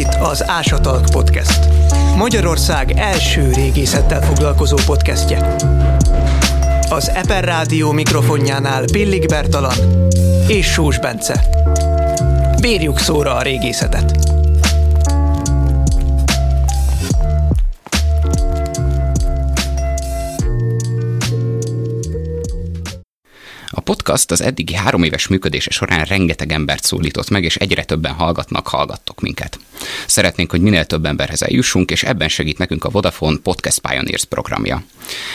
itt az Ásatalk Podcast. Magyarország első régészettel foglalkozó podcastje. Az Eper Rádió mikrofonjánál Pillig Bertalan és Sós Bence. Bírjuk szóra a régészetet! Podcast az eddigi három éves működése során rengeteg embert szólított meg, és egyre többen hallgatnak, hallgattok minket. Szeretnénk, hogy minél több emberhez eljussunk, és ebben segít nekünk a Vodafone Podcast Pioneers programja.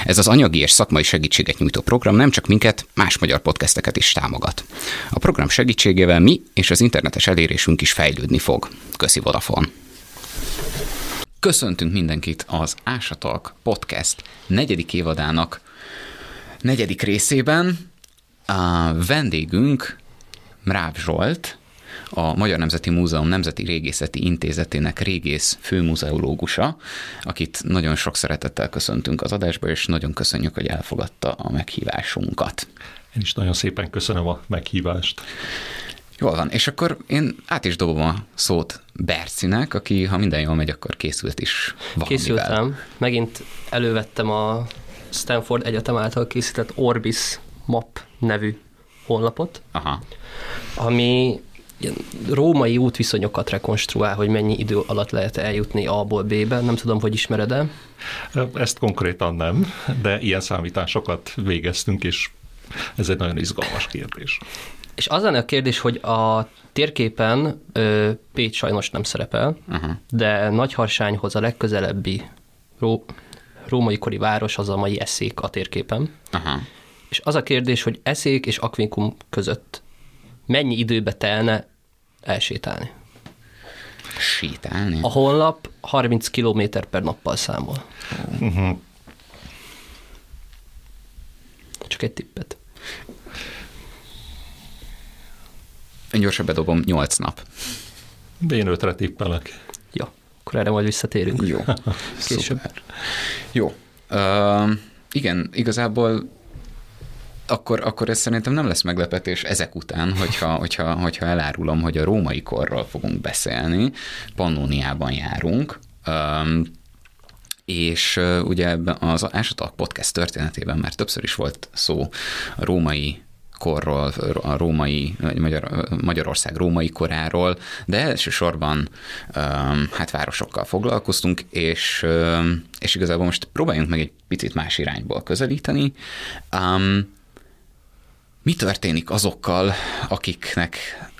Ez az anyagi és szakmai segítséget nyújtó program nem csak minket, más magyar podcasteket is támogat. A program segítségével mi és az internetes elérésünk is fejlődni fog. Köszi Vodafone! Köszöntünk mindenkit az Ásatalk Podcast negyedik évadának negyedik részében. A vendégünk Mráv Zsolt, a Magyar Nemzeti Múzeum Nemzeti Régészeti Intézetének régész főmuzeológusa, akit nagyon sok szeretettel köszöntünk az adásba, és nagyon köszönjük, hogy elfogadta a meghívásunkat. Én is nagyon szépen köszönöm a meghívást. Jól van, és akkor én át is dobom a szót Bercinek, aki, ha minden jól megy, akkor készült is valamivel. Készültem. Megint elővettem a Stanford Egyetem által készített Orbis Map nevű honlapot, Aha. ami ilyen római útviszonyokat rekonstruál, hogy mennyi idő alatt lehet eljutni A-ból B-be. Nem tudom, hogy ismered-e. Ezt konkrétan nem, de ilyen számításokat végeztünk, és ez egy nagyon izgalmas kérdés. És az lenne a kérdés, hogy a térképen ö, Pécs sajnos nem szerepel, Aha. de Nagyharsányhoz a legközelebbi ró, római kori város az a mai eszék a térképen. Aha. És az a kérdés, hogy eszék és akvinkum között mennyi időbe telne elsétálni. Sétálni? A honlap 30 km per nappal számol. Uh-huh. Csak egy tippet. Én gyorsan bedobom 8 nap. De én ötre tippelek. Jó, akkor erre majd visszatérünk. Jó. Később. Szuper. Jó. Uh, igen, igazából akkor, akkor ez szerintem nem lesz meglepetés ezek után, hogyha, hogyha, hogyha elárulom, hogy a római korról fogunk beszélni, Pannóniában járunk, és ugye ebben az Ásatalk podcast történetében már többször is volt szó a római korról, a római, Magyar, Magyarország római koráról, de elsősorban hát városokkal foglalkoztunk, és, és igazából most próbáljunk meg egy picit más irányból közelíteni. Um, mi történik azokkal, akiknek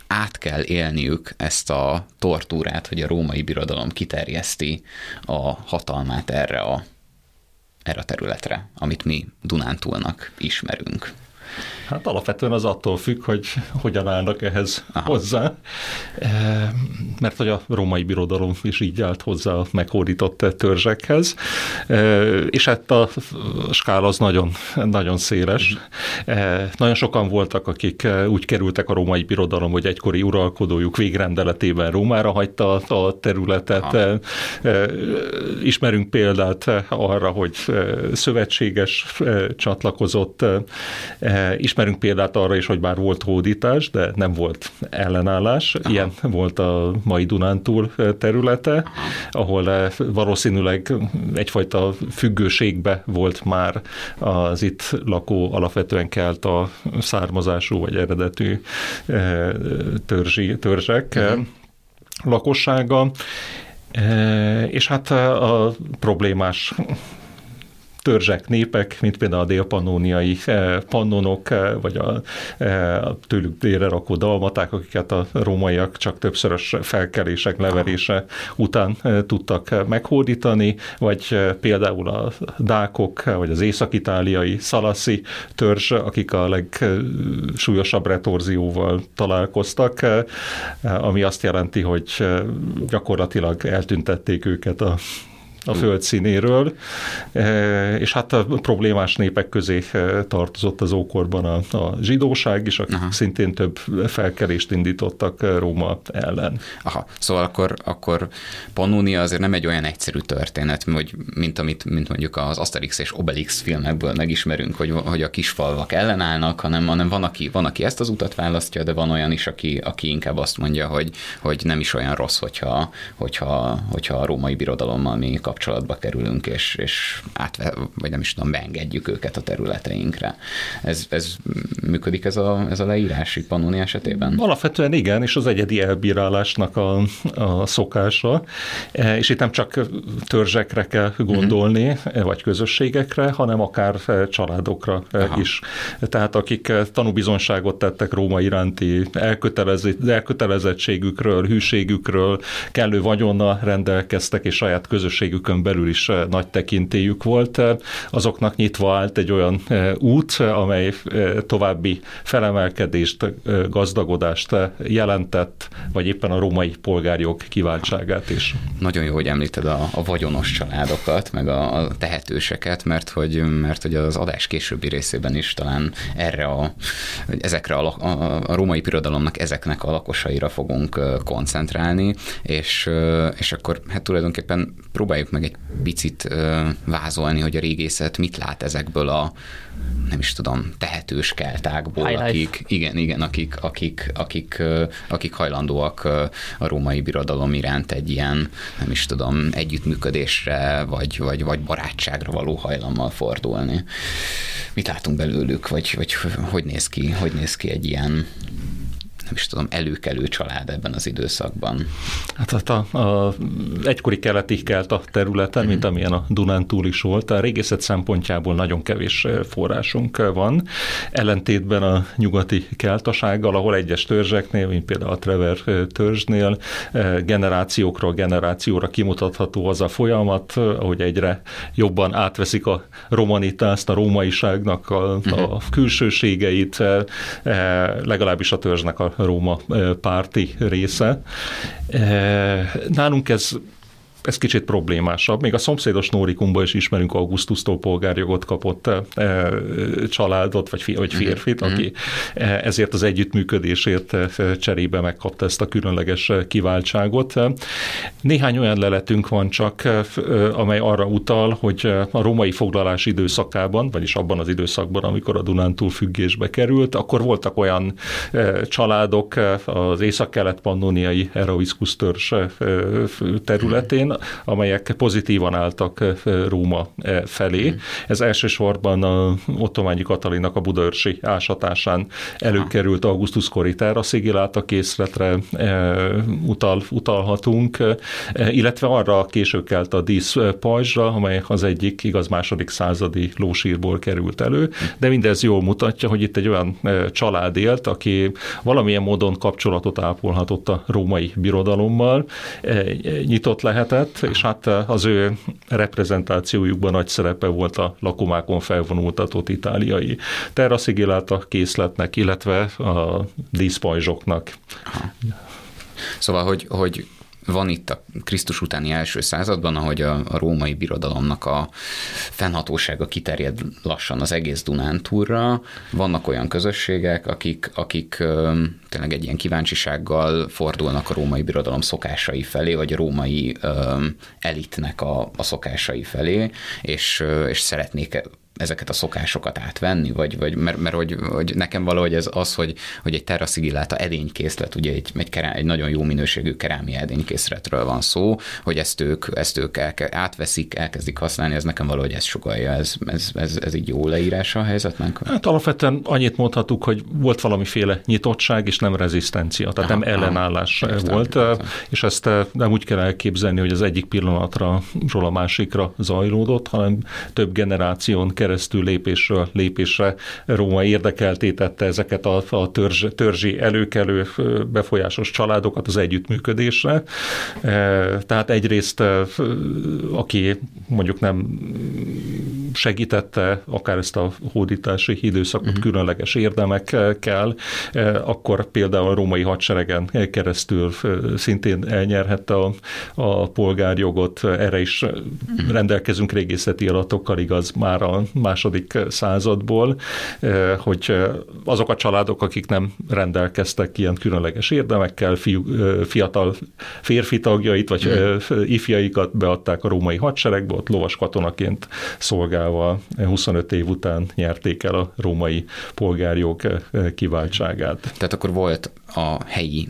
át kell élniük ezt a tortúrát, hogy a római birodalom kiterjeszti a hatalmát erre a, erre a területre, amit mi Dunántúlnak ismerünk? Hát alapvetően az attól függ, hogy hogyan állnak ehhez Aha. hozzá, mert hogy a római birodalom is így állt hozzá a meghódított törzsekhez, és hát a skála az nagyon, nagyon széles. Nagyon sokan voltak, akik úgy kerültek a római birodalom, hogy egykori uralkodójuk végrendeletében Rómára hagyta a területet. Aha. Ismerünk példát arra, hogy szövetséges csatlakozott, Ismerünk példát arra is, hogy már volt hódítás, de nem volt ellenállás. Aha. Ilyen volt a mai Dunántúl területe, ahol valószínűleg egyfajta függőségbe volt már az itt lakó alapvetően kelt a származású vagy eredetű törzsi, törzsek uh-huh. lakossága. És hát a problémás törzsek, népek, mint például a délpannóniai eh, pannonok, eh, vagy a, eh, a tőlük délre rakó dalmaták, akiket a rómaiak csak többszörös felkelések, leverése után tudtak meghódítani, vagy például a dákok, vagy az észak-itáliai szalaszi törzs, akik a legsúlyosabb retorzióval találkoztak, ami azt jelenti, hogy gyakorlatilag eltüntették őket a a föld színéről, és hát a problémás népek közé tartozott az ókorban a, a zsidóság is, akik Aha. szintén több felkelést indítottak Róma ellen. Aha, szóval akkor, akkor Pannonia azért nem egy olyan egyszerű történet, hogy, mint amit mint mondjuk az Asterix és Obelix filmekből megismerünk, hogy, hogy a kisfalvak ellenállnak, hanem, hanem van, aki, van, aki ezt az utat választja, de van olyan is, aki, aki inkább azt mondja, hogy, hogy nem is olyan rossz, hogyha, hogyha, hogyha a római birodalommal mi kapcsolatba kerülünk, és, és átve, vagy nem is tudom, beengedjük őket a területeinkre. Ez, ez működik ez a, ez a leírási Pannoni esetében? Alapvetően igen, és az egyedi elbírálásnak a, a szokása, e, és itt nem csak törzsekre kell gondolni, uh-huh. vagy közösségekre, hanem akár családokra Aha. is. Tehát akik tanúbizonságot tettek Róma iránti elkötelezettségükről, hűségükről, kellő vagyonnal rendelkeztek, és saját közösségükön belül is nagy tekintélyük volt, azoknak nyitva állt egy olyan út, amely további felemelkedést, gazdagodást jelentett, vagy éppen a római polgárjog kiváltságát is. Nagyon jó, hogy említed a, a vagyonos családokat, meg a, a tehetőseket, mert hogy, mert hogy az adás későbbi részében is talán erre a, ezekre a, a, a római pirodalomnak ezeknek a lakosaira fogunk koncentrálni, és, és akkor hát tulajdonképpen próbáljuk meg egy picit vázolni, hogy a régészet mit lát ezekből a nem is tudom, tehetős keltákból, High akik, life. igen, igen, akik, akik, akik, akik hajlandóak a római birodalom iránt egy ilyen, nem is tudom, együttműködésre, vagy, vagy, vagy barátságra való hajlammal fordulni. Mit látunk belőlük, vagy, vagy hogy néz ki, hogy néz ki egy ilyen nem is tudom, előkelő család ebben az időszakban. Hát, hát a, a egykori keleti kelt a területen, mm-hmm. mint amilyen a Dunán túl is volt, a régészet szempontjából nagyon kevés forrásunk van, ellentétben a nyugati keltasággal, ahol egyes törzseknél, mint például a Trever törzsnél, generációkról generációra kimutatható az a folyamat, ahogy egyre jobban átveszik a romanitást, a rómaiságnak a, a mhm. külsőségeit, legalábbis a törzsnek a Róma párti része. Nálunk ez ez kicsit problémásabb. Még a szomszédos Nórikumban is ismerünk Augusztusztól polgárjogot kapott e, családot, vagy, vagy mhm. férfit, mm-hmm. aki e, ezért az együttműködésért e, cserébe megkapta ezt a különleges kiváltságot. Néhány olyan leletünk van csak, amely arra utal, hogy a római foglalás időszakában, vagyis abban az időszakban, amikor a Dunántúl függésbe került, akkor voltak olyan családok az észak-kelet-pannoniai törzs területén, amelyek pozitívan álltak Róma felé. Mm. Ez elsősorban a Ottományi Katalinak a budaörsi ásatásán előkerült augusztuskori terraszigilát készletre utal, utalhatunk, illetve arra később kelt a dísz pajzsra, amely az egyik igaz második századi lósírból került elő, de mindez jól mutatja, hogy itt egy olyan család élt, aki valamilyen módon kapcsolatot ápolhatott a római birodalommal, nyitott lehetett, lett, és hát eh, az ő reprezentációjukban nagy szerepe volt a lakomákon felvonultatott itáliai terraszigiláta készletnek, illetve a díszpajzsoknak. Szóval, hogy, hogy van itt a Krisztus utáni első században, ahogy a, a római birodalomnak a fennhatósága kiterjed lassan az egész Dunántúrra. Vannak olyan közösségek, akik, akik tényleg egy ilyen kíváncsisággal fordulnak a római birodalom szokásai felé, vagy a római elitnek a, a szokásai felé, és, és szeretnék ezeket a szokásokat átvenni, vagy, vagy mert, mert hogy, hogy, nekem valahogy ez az, hogy, hogy egy terraszigilláta edénykészlet, ugye egy, egy, kerá, egy nagyon jó minőségű kerámia edénykészletről van szó, hogy ezt ők, ezt ők el, átveszik, elkezdik használni, ez nekem valahogy ezt sugalja, ez, ez, ez, ez így jó leírása a helyzetnek? Hát alapvetően annyit mondhatuk, hogy volt valamiféle nyitottság, és nem rezisztencia, tehát aha, nem ellenállás aha, volt, értem. és ezt eh, nem úgy kell elképzelni, hogy az egyik pillanatra a másikra zajlódott, hanem több generáción keresztül lépésről lépésre Róma érdekelté tette ezeket a, a törzs, törzsi előkelő befolyásos családokat az együttműködésre. Tehát egyrészt, aki mondjuk nem segítette akár ezt a hódítási időszakot uh-huh. különleges érdemekkel, akkor például a római hadseregen keresztül szintén elnyerhette a, a polgárjogot, erre is uh-huh. rendelkezünk régészeti adatokkal, igaz, már a második századból, hogy azok a családok, akik nem rendelkeztek ilyen különleges érdemekkel, fiú, fiatal férfi tagjait, vagy uh-huh. ifjaikat beadták a római hadseregbe, ott lovas katonaként szolgálva 25 év után nyerték el a római polgárjog kiváltságát. Tehát akkor volt a helyi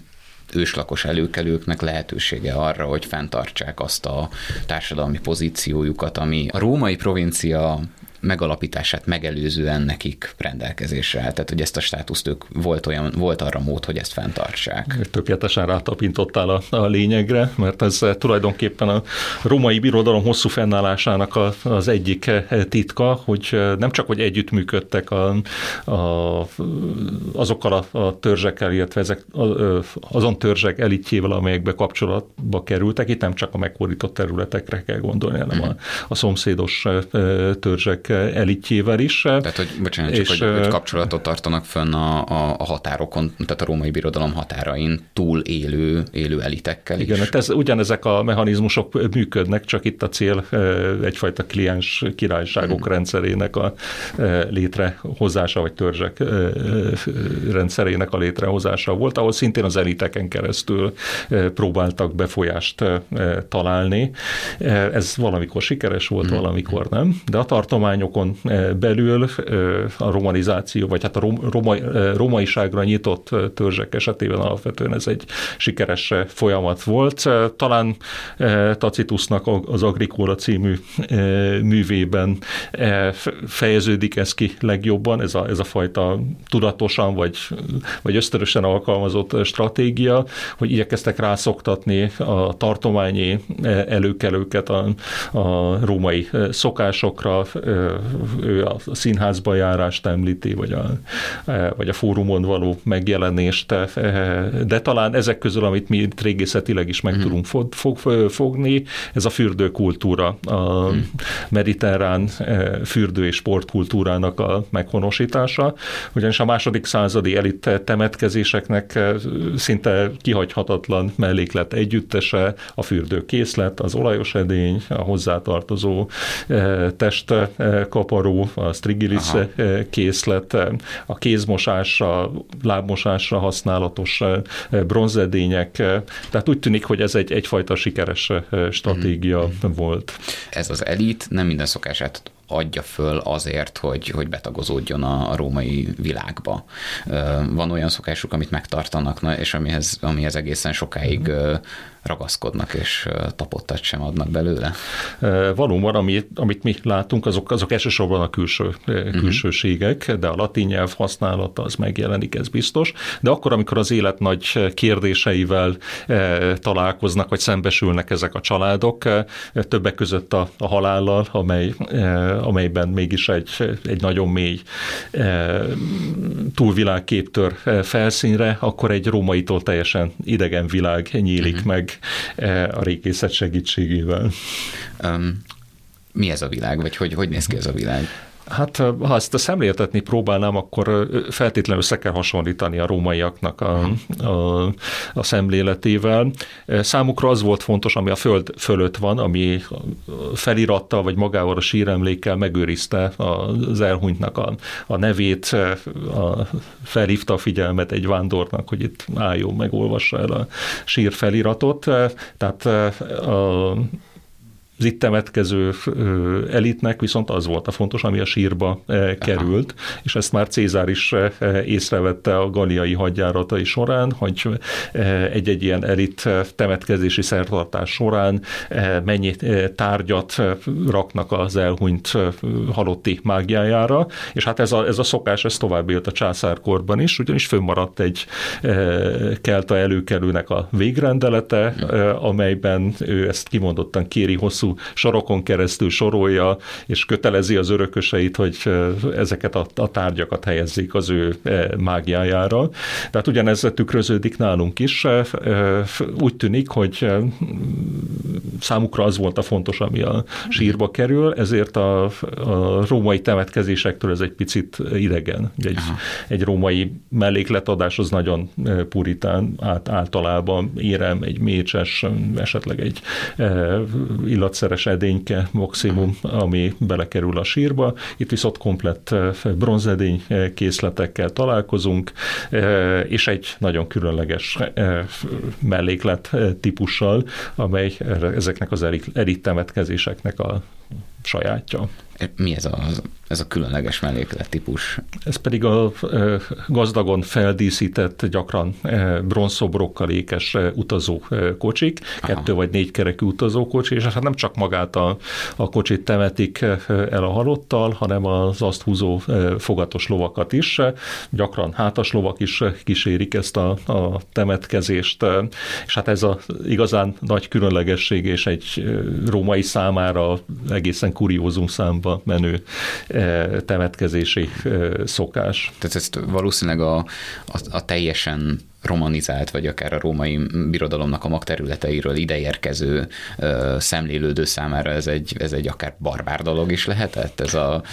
őslakos előkelőknek lehetősége arra, hogy fenntartsák azt a társadalmi pozíciójukat, ami a római provincia megalapítását megelőzően nekik rendelkezésre állt. Tehát, hogy ezt a státuszt ők volt, olyan, volt arra mód, hogy ezt fenntartsák. Tökéletesen rátapintottál a, a lényegre, mert ez tulajdonképpen a római birodalom hosszú fennállásának a, az egyik titka, hogy nem csak, hogy együttműködtek a, a, azokkal a, a törzsekkel, illetve ezek, azon törzsek elitjével, amelyekbe kapcsolatba kerültek, itt nem csak a meghódított területekre kell gondolni, hanem a, a szomszédos törzsek elitjével is. Tehát, hogy, bocsánat, csak és, hogy, hogy kapcsolatot tartanak fönn a, a, a határokon, tehát a római birodalom határain túl élő, élő elitekkel igen, is. Igen, ez, ugyanezek a mechanizmusok működnek, csak itt a cél egyfajta kliens királyságok mm. rendszerének a létrehozása, vagy törzsek rendszerének a létrehozása volt, ahol szintén az eliteken keresztül próbáltak befolyást találni. Ez valamikor sikeres volt, mm. valamikor nem, de a tartományok hagyományokon eh, belül eh, a romanizáció, vagy hát a roma, eh, romaiságra nyitott törzsek esetében alapvetően ez egy sikeres folyamat volt. Talán Tacitusnak az Agricola című művében fejeződik ez ki legjobban, ez a, ez a fajta tudatosan vagy, vagy ösztörösen alkalmazott stratégia, hogy igyekeztek rászoktatni a tartományi előkelőket a, a római szokásokra, ő a színházba járást említi, vagy a, vagy a fórumon való megjelenést, de talán ezek közül, amit mi régészetileg is meg mm. tudunk fog, fog, fogni, ez a fürdőkultúra, a mm. mediterrán fürdő- és sportkultúrának a meghonosítása, ugyanis a második századi elit temetkezéseknek szinte kihagyhatatlan melléklet együttese, a fürdőkészlet, az olajos edény, a hozzátartozó test kaparó, a strigilis Aha. készlet, a kézmosásra, lábmosásra használatos bronzedények, tehát úgy tűnik, hogy ez egy, egyfajta sikeres stratégia mm. volt. Ez az elit nem minden szokását adja föl azért, hogy, hogy betagozódjon a, a római világba. Van olyan szokásuk, amit megtartanak, és amihez, amihez egészen sokáig uh-huh ragaszkodnak, és tapottat sem adnak belőle. Valóban, amit, amit mi látunk, azok, azok elsősorban a külső, uh-huh. külsőségek, de a latin nyelv használata az megjelenik, ez biztos. De akkor, amikor az élet nagy kérdéseivel találkoznak, vagy szembesülnek ezek a családok, többek között a, a halállal, amely, amelyben mégis egy, egy nagyon mély túlvilágkép tör felszínre, akkor egy rómaitól teljesen idegen világ nyílik uh-huh. meg a régészet segítségével. Um, mi ez a világ, vagy hogy, hogy néz ki ez a világ? Hát ha ezt a szemléltetni próbálnám, akkor feltétlenül össze kell hasonlítani a rómaiaknak a, a, a szemléletével. Számukra az volt fontos, ami a föld fölött van, ami felirattal vagy magával a síremlékkel megőrizte az elhunytnak a, a nevét, a, felhívta a figyelmet egy vándornak, hogy itt álljon, megolvassa el a sír feliratot. Tehát a az itt temetkező elitnek viszont az volt a fontos, ami a sírba került, Aha. és ezt már Cézár is észrevette a galiai hadjáratai során, hogy egy-egy ilyen elit temetkezési szertartás során mennyi tárgyat raknak az elhunyt halotti mágiájára, és hát ez a, ez a szokás, ez tovább élt a császárkorban is, ugyanis fönnmaradt egy kelta előkelőnek a végrendelete, amelyben ő ezt kimondottan kéri hosszú hosszú sorokon keresztül sorolja, és kötelezi az örököseit, hogy ezeket a, a tárgyakat helyezzék az ő mágiájára. Tehát ugyanez tükröződik nálunk is. Úgy tűnik, hogy számukra az volt a fontos, ami a sírba kerül, ezért a, a római temetkezésektől ez egy picit idegen. Egy, egy római mellékletadás az nagyon puritán, át, általában érem, egy mécses, esetleg egy e, illatszeres edényke maximum, ami belekerül a sírba. Itt viszont komplett bronzedény készletekkel találkozunk, e, és egy nagyon különleges melléklet típussal, amely ezeknek az elit temetkezéseknek a sajátja. Mi ez a, ez a különleges melléklet típus? Ez pedig a gazdagon feldíszített, gyakran bronzszobrokkal ékes utazó kocsik, Aha. kettő vagy négy kerekű utazókocsi, és hát nem csak magát a, a kocsit temetik el a halottal, hanem az azt húzó fogatos lovakat is. Gyakran hátas lovak is kísérik ezt a, a temetkezést, és hát ez a igazán nagy különlegesség, és egy római számára egészen kuriózum számba menő eh, temetkezési eh, szokás. Tehát ezt valószínűleg a, a, a teljesen romanizált, vagy akár a római birodalomnak a magterületeiről ideérkező ö, szemlélődő számára ez egy, ez egy akár barbár dolog is lehetett, ez a,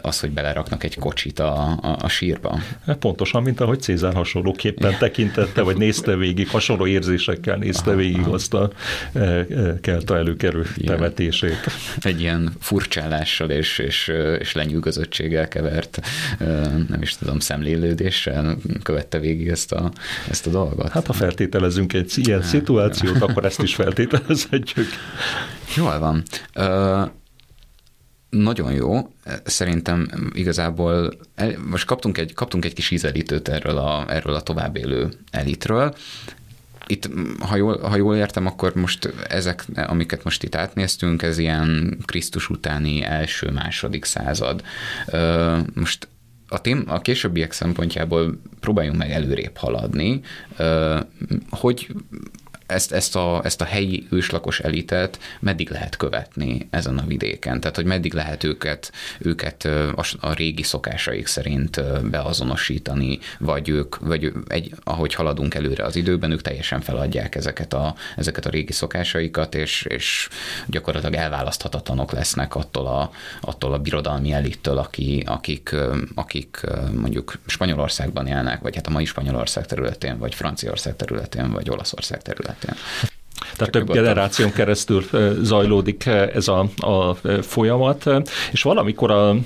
az, hogy beleraknak egy kocsit a, a, a sírba. Hát pontosan, mint ahogy Cézár hasonlóképpen tekintette, vagy nézte végig, hasonló érzésekkel nézte aha, végig aha. azt a e, e, kelta előkerül ilyen, temetését. Egy ilyen furcsálással és, és, és lenyűgözöttséggel kevert, nem is tudom, szemlélődéssel követte végig ezt a, ezt a dolgot. Hát ha feltételezünk egy ilyen hát, szituációt, akkor ezt is feltételezhetjük. Jól van. Ö, nagyon jó. Szerintem igazából most kaptunk egy, kaptunk egy kis ízelítőt erről a, erről a továbbélő elitről. Itt, ha jól, ha jól értem, akkor most ezek, amiket most itt átnéztünk, ez ilyen Krisztus utáni első-második század. Most a, tém, a későbbiek szempontjából próbáljunk meg előrébb haladni, hogy ezt, ezt, a, ezt a helyi őslakos elitet meddig lehet követni ezen a vidéken? Tehát, hogy meddig lehet őket, őket a, a régi szokásaik szerint beazonosítani, vagy ők, vagy egy, ahogy haladunk előre az időben, ők teljesen feladják ezeket a, ezeket a régi szokásaikat, és, és gyakorlatilag elválaszthatatlanok lesznek attól a, attól a birodalmi elittől, aki, akik, akik mondjuk Spanyolországban élnek, vagy hát a mai Spanyolország területén, vagy Franciaország területén, vagy Olaszország területén területén. Tehát több generáción keresztül zajlódik ez a, a folyamat, és valamikor a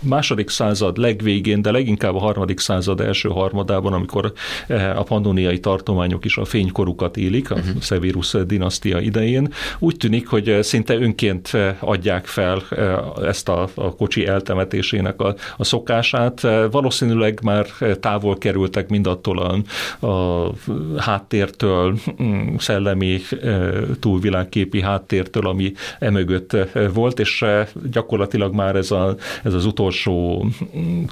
második század legvégén, de leginkább a harmadik század első harmadában, amikor eh, a pandóniai tartományok is a fénykorukat élik, a uh-huh. Severus dinasztia idején, úgy tűnik, hogy eh, szinte önként eh, adják fel ezt a, a kocsi eltemetésének a, a szokását. Valószínűleg már távol kerültek mindattól a, a háttértől, mm, szellemi túlvilágképi háttértől, ami emögött volt, és gyakorlatilag már ez, a, ez az utolsó utolsó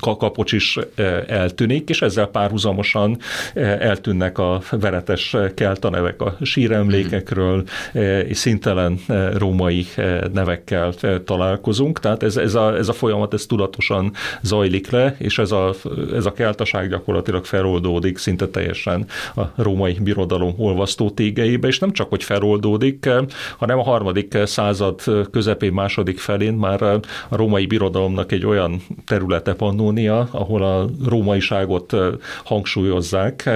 kapocs is e, eltűnik, és ezzel párhuzamosan e, eltűnnek a veretes kelta nevek a síremlékekről, e, és szintelen római nevekkel találkozunk. Tehát ez, ez, a, ez a folyamat ez tudatosan zajlik le, és ez a, ez a keltaság gyakorlatilag feloldódik szinte teljesen a római birodalom olvasztó tégeibe, és nem csak, hogy feloldódik, hanem a harmadik század közepén, második felén már a római birodalomnak egy olyan olyan területe Pannónia, ahol a rómaiságot hangsúlyozzák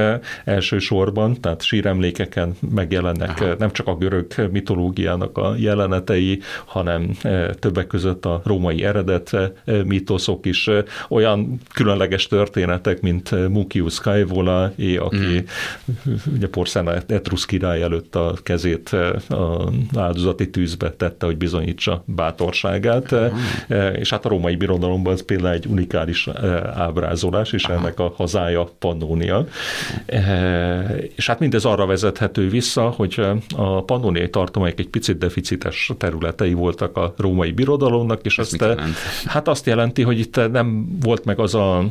elsősorban, tehát síremlékeken megjelennek Aha. nem csak a görög mitológiának a jelenetei, hanem többek között a római eredet mítoszok is, olyan különleges történetek, mint Mucius Scaevola, aki mm. ugye Porszena Etrusz király előtt a kezét a áldozati tűzbe tette, hogy bizonyítsa bátorságát, mm. és hát a római birodalom Múzeumban ez például egy unikális eh, ábrázolás, és Aha. ennek a hazája Pannonia. Eh, és hát mindez arra vezethető vissza, hogy eh, a pannoniai tartományok egy picit deficites területei voltak a római birodalomnak, és Ez ezt, hát azt jelenti, hogy itt nem volt meg az a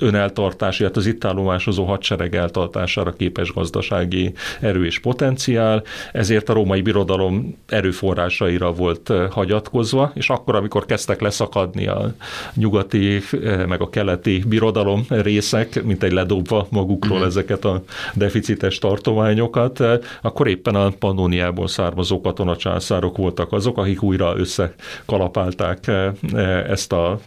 öneltartás, illetve az itt állomásozó hadsereg eltartására képes gazdasági erő és potenciál, ezért a római birodalom erőforrásaira volt hagyatkozva, és akkor, amikor kezdtek leszakadni a nyugati, meg a keleti birodalom részek, mint egy ledobva magukról uh-huh. ezeket a deficites tartományokat, akkor éppen a Pannoniából származó katonacsászárok voltak azok, akik újra összekalapálták ezt a,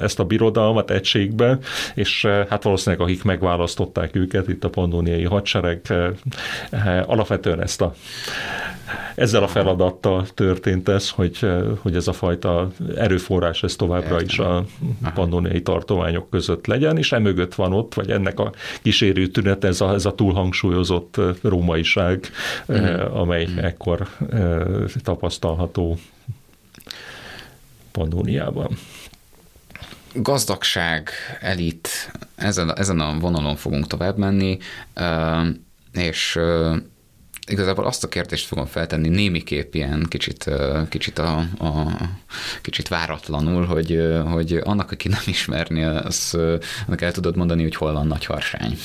ezt a birodalmat egységbe, és hát valószínűleg akik megválasztották őket, itt a pannoniai hadsereg, alapvetően ezt a ezzel a feladattal történt ez, hogy, hogy ez a fajta erőforrás ez továbbra is a pannoniai tartományok között legyen, és emögött van ott, vagy ennek a kísérő tünet ez a, ez a túlhangsúlyozott rómaiság, uh-huh. amely uh-huh. ekkor tapasztalható Pannóniában. Gazdagság, elit, ezen, ezen a vonalon fogunk tovább menni, és igazából azt a kérdést fogom feltenni némiképp ilyen kicsit, kicsit, a, a, kicsit váratlanul, hogy, hogy annak, aki nem ismerni, az, annak el tudod mondani, hogy hol van nagy harsány.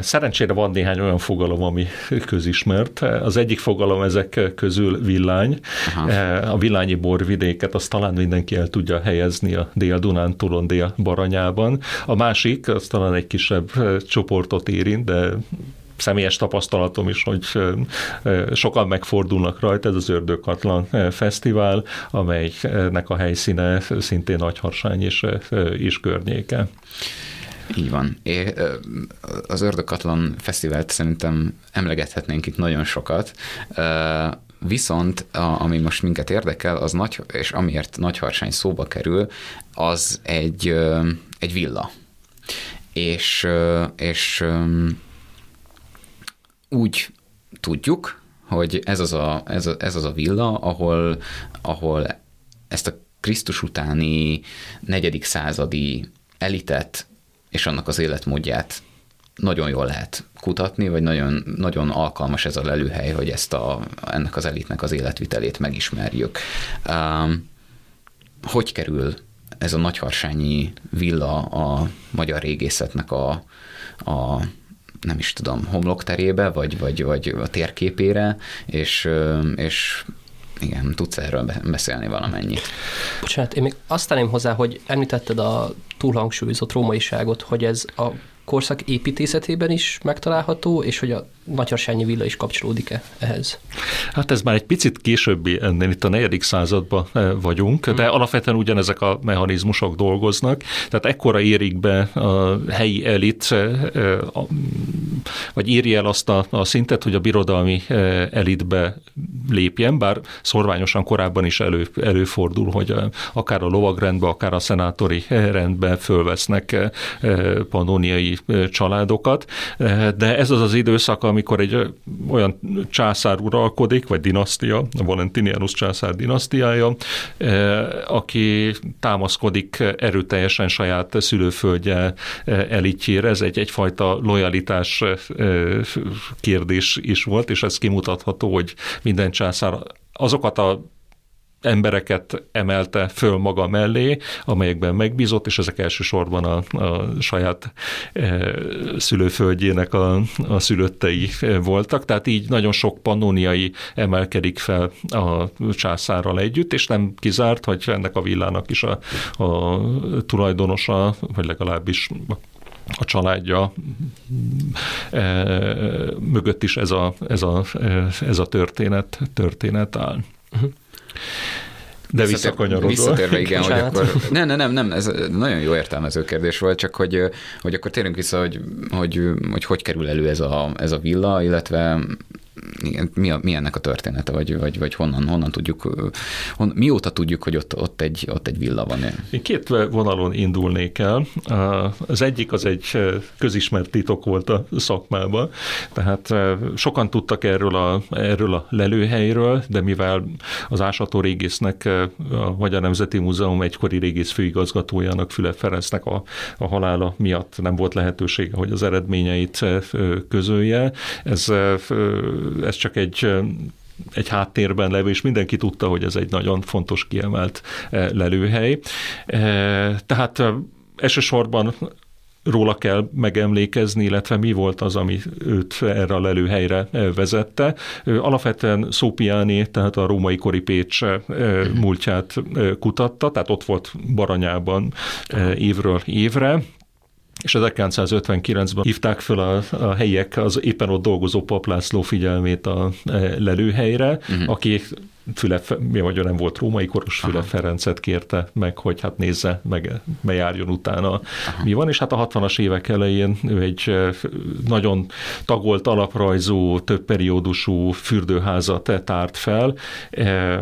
Szerencsére van néhány olyan fogalom, ami közismert. Az egyik fogalom ezek közül villány. Aha. A villányi borvidéket azt talán mindenki el tudja helyezni a Dél-Dunántúlon, Dél-Baranyában. A másik, az talán egy kisebb csoportot érint, de személyes tapasztalatom is, hogy sokan megfordulnak rajta, ez az Ördögkatlan Fesztivál, amelynek a helyszíne szintén Nagyharsány és, és környéke. Így van. É, az Ördögkatlan Fesztivált szerintem emlegethetnénk itt nagyon sokat. Viszont, a, ami most minket érdekel, az nagy, és amiért Nagyharsány szóba kerül, az egy, egy villa. És, és úgy tudjuk, hogy ez az a, ez, a, ez az a villa, ahol, ahol ezt a Krisztus utáni negyedik századi elitet és annak az életmódját nagyon jól lehet kutatni, vagy nagyon, nagyon alkalmas ez a lelőhely, hogy ezt a, ennek az elitnek az életvitelét megismerjük. Um, hogy kerül ez a nagyharsányi villa a magyar régészetnek a, a nem is tudom, homlokterébe, vagy, vagy, vagy a térképére, és, és igen, tudsz erről beszélni valamennyit. Bocsánat, én még azt tenném hozzá, hogy említetted a túlhangsúlyozott rómaiságot, hogy ez a korszak építészetében is megtalálható, és hogy a Nagyarsányi villa is kapcsolódik-e ehhez? Hát ez már egy picit későbbi ennél, itt a negyedik században eh, vagyunk, hmm. de alapvetően ugyanezek a mechanizmusok dolgoznak, tehát ekkora érik be a helyi elit, eh, eh, vagy éri el azt a, a szintet, hogy a birodalmi elitbe lépjen, bár szorványosan korábban is elő, előfordul, hogy akár a lovagrendbe, akár a szenátori rendbe fölvesznek pannoniai családokat, de ez az az időszak, amikor egy olyan császár uralkodik, vagy dinasztia, a Valentinianus császár dinasztiája, aki támaszkodik erőteljesen saját szülőföldje elitjére, ez egy, egyfajta lojalitás kérdés is volt, és ez kimutatható, hogy minden császár azokat a embereket emelte föl maga mellé, amelyekben megbízott, és ezek elsősorban a, a saját e, szülőföldjének a, a szülöttei voltak, tehát így nagyon sok pannoniai emelkedik fel a császárral együtt, és nem kizárt, hogy ennek a villának is a, a tulajdonosa, vagy legalábbis a családja e, mögött is ez a, ez a, ez a történet, történet áll. Uh-huh. De visszakanyarodva. Visszatérve, igen, hogy akkor... Nem, nem, nem, nem, ez nagyon jó értelmező kérdés volt, csak hogy, hogy akkor térünk vissza, hogy hogy, hogy, hogy kerül elő ez a, ez a villa, illetve mi, a, mi ennek a története, vagy, vagy, vagy honnan, honnan tudjuk, hon, mióta tudjuk, hogy ott, ott, egy, ott egy villa van? Én két vonalon indulnék el. Az egyik az egy közismert titok volt a szakmában, tehát sokan tudtak erről a, erről a lelőhelyről, de mivel az ásató régésznek, a Magyar Nemzeti Múzeum egykori régész főigazgatójának Füle Ferencnek a, a halála miatt nem volt lehetősége, hogy az eredményeit közölje. Ez ez csak egy egy háttérben levő, és mindenki tudta, hogy ez egy nagyon fontos kiemelt lelőhely. Tehát elsősorban róla kell megemlékezni, illetve mi volt az, ami őt erre a lelőhelyre vezette. Alapvetően Szópiáni, tehát a római kori Pécs múltját kutatta, tehát ott volt Baranyában évről évre, és 1959-ben hívták fel a, a helyiek az éppen ott dolgozó paplászló figyelmét a lelőhelyre, uh-huh. aki Füle, mi vagy nem volt római koros, Füle Aha. Ferencet kérte meg, hogy hát nézze, meg bejárjon utána Aha. mi van, és hát a 60-as évek elején ő egy nagyon tagolt alaprajzú, több periódusú fürdőházat tárt fel,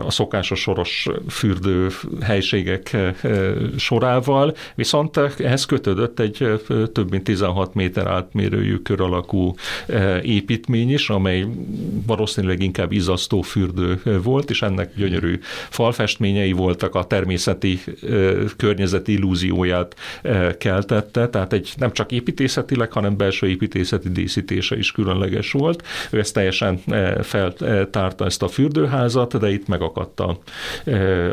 a szokásos soros fürdő helységek sorával, viszont ehhez kötődött egy több mint 16 méter átmérőjű kör alakú építmény is, amely valószínűleg inkább izasztó fürdő volt, és és ennek gyönyörű falfestményei voltak, a természeti környezet illúzióját keltette, tehát egy nem csak építészetileg, hanem belső építészeti díszítése is különleges volt. Ő ezt teljesen feltárta ezt a fürdőházat, de itt megakadt a,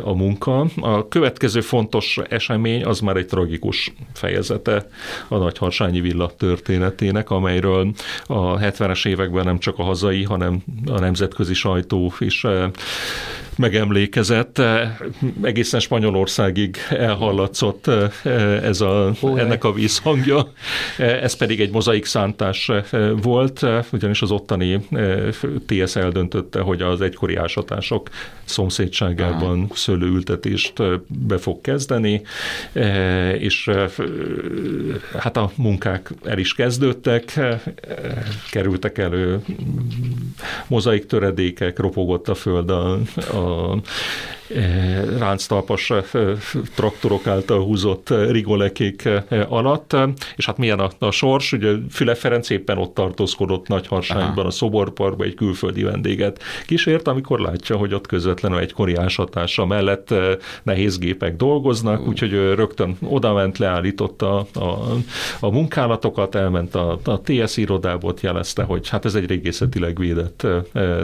a munka. A következő fontos esemény az már egy tragikus fejezete a Nagyharsányi villa történetének, amelyről a 70-es években nem csak a hazai, hanem a nemzetközi sajtó is megemlékezett, egészen Spanyolországig elhallatszott ez a, ennek a vízhangja. Ez pedig egy mozaik szántás volt, ugyanis az ottani TS eldöntötte, hogy az egykori ásatások szomszédságában szőlőültetést be fog kezdeni, és hát a munkák el is kezdődtek, kerültek elő mozaik töredékek, ropogott a föld a, a Eh, ránctalpas eh, traktorok által húzott eh, rigolekék alatt, és hát milyen a, a sors, ugye Füle Ferenc éppen ott tartózkodott Nagyharsányban, a szoborparkban egy külföldi vendéget kísért, amikor látja, hogy ott közvetlenül egy kori ásatása mellett nehéz gépek dolgoznak, úgyhogy rögtön odament, leállította a, a munkálatokat, elment a, a TS irodába, ott jelezte, hogy hát ez egy régészetileg védett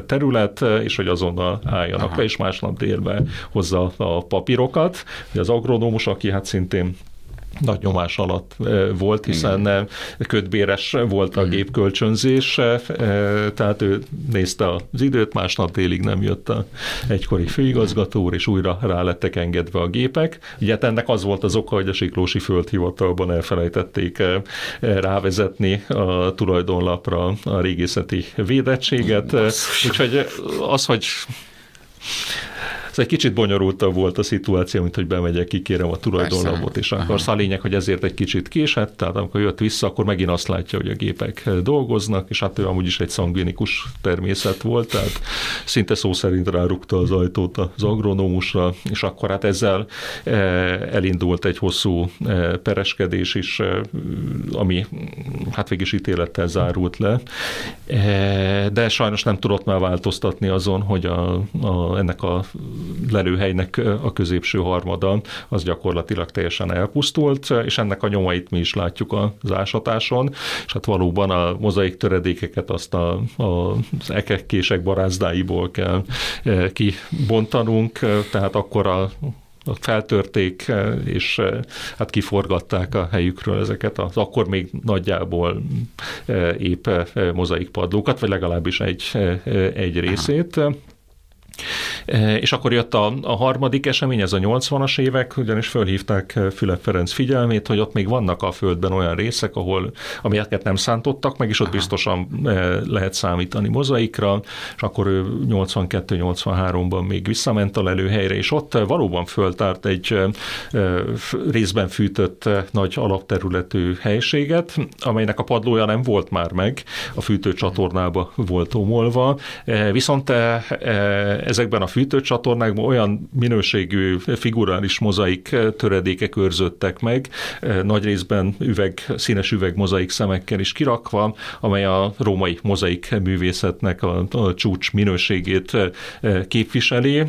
terület, és hogy azonnal álljanak Aha. le, és másnap délben hozza a papírokat. Az agronómus, aki hát szintén nagy nyomás alatt volt, hiszen Igen. ködbéres volt a gépkölcsönzés, tehát ő nézte az időt, másnap délig nem jött a egykori főigazgató úr, és újra rá lettek engedve a gépek. Ugye hát ennek az volt az oka, hogy a Siklósi Földhivatalban elfelejtették rávezetni a tulajdonlapra a régészeti védettséget. Úgyhogy az, hogy ez egy kicsit bonyolultabb volt a szituáció, mint hogy bemegyek, kikérem a tulajdonlapot, és akarsz. A lényeg, hogy ezért egy kicsit késett, tehát amikor jött vissza, akkor megint azt látja, hogy a gépek dolgoznak, és hát ő amúgy is egy szangvinikus természet volt, tehát szinte szó szerint rárukta az ajtót az agronómusra, és akkor hát ezzel eh, elindult egy hosszú eh, pereskedés is, eh, ami hát végig is ítélettel zárult le, de sajnos nem tudott már változtatni azon, hogy a, a, ennek a lelőhelynek a középső harmada az gyakorlatilag teljesen elpusztult, és ennek a nyomait mi is látjuk az ásatáson, és hát valóban a mozaik töredékeket azt a, a, az ekekkések barázdáiból kell kibontanunk, tehát akkor a feltörték, és hát kiforgatták a helyükről ezeket az akkor még nagyjából épp mozaikpadlókat, vagy legalábbis egy, egy részét. E, és akkor jött a, a harmadik esemény, ez a 80-as évek, ugyanis fölhívták Fülep Ferenc figyelmét, hogy ott még vannak a földben olyan részek, ahol amelyeket nem szántottak meg, és ott Aha. biztosan e, lehet számítani mozaikra, és akkor ő 82-83-ban még visszament a lelőhelyre, és ott valóban föltárt egy e, részben fűtött nagy alapterületű helységet, amelynek a padlója nem volt már meg, a fűtőcsatornába volt omolva, viszont ezekben a fűtőcsatornákban olyan minőségű figurális mozaik töredékek őrződtek meg, nagy részben üveg, színes üveg mozaik szemekkel is kirakva, amely a római mozaik művészetnek a, a csúcs minőségét képviseli,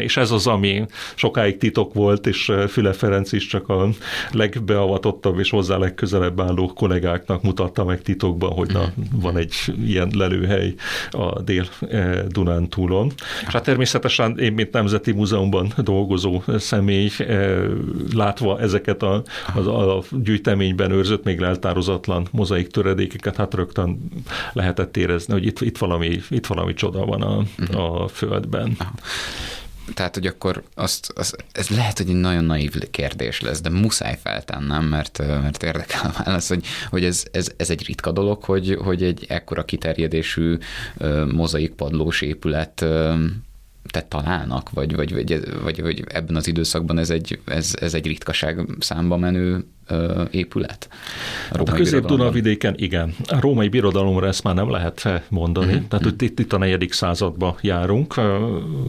és ez az, ami sokáig titok volt, és Füle Ferenc is csak a legbeavatottabb és hozzá legközelebb álló kollégáknak mutatta meg titokban, hogy na, van egy ilyen lelőhely a Dél-Dunántúlon. És hát természetesen én, mint Nemzeti Múzeumban dolgozó személy, látva ezeket a, a, a gyűjteményben őrzött, még leltározatlan mozaik töredékeket, hát rögtön lehetett érezni, hogy itt, itt, valami, itt valami csoda van a, mhm. a földben. Tehát, hogy akkor azt, azt, ez lehet, hogy egy nagyon naív kérdés lesz, de muszáj feltennem, mert, mert érdekel a válasz, hogy, hogy ez, ez, ez, egy ritka dolog, hogy, hogy egy ekkora kiterjedésű mozaikpadlós épület tehát találnak, vagy, vagy, vagy, vagy, vagy ebben az időszakban ez egy, ez, ez egy ritkaság számba menő épület? A, hát a közép vidéken igen. A római birodalomra ezt már nem lehet mondani. Uh-huh. Tehát uh-huh. itt, itt a negyedik századba járunk.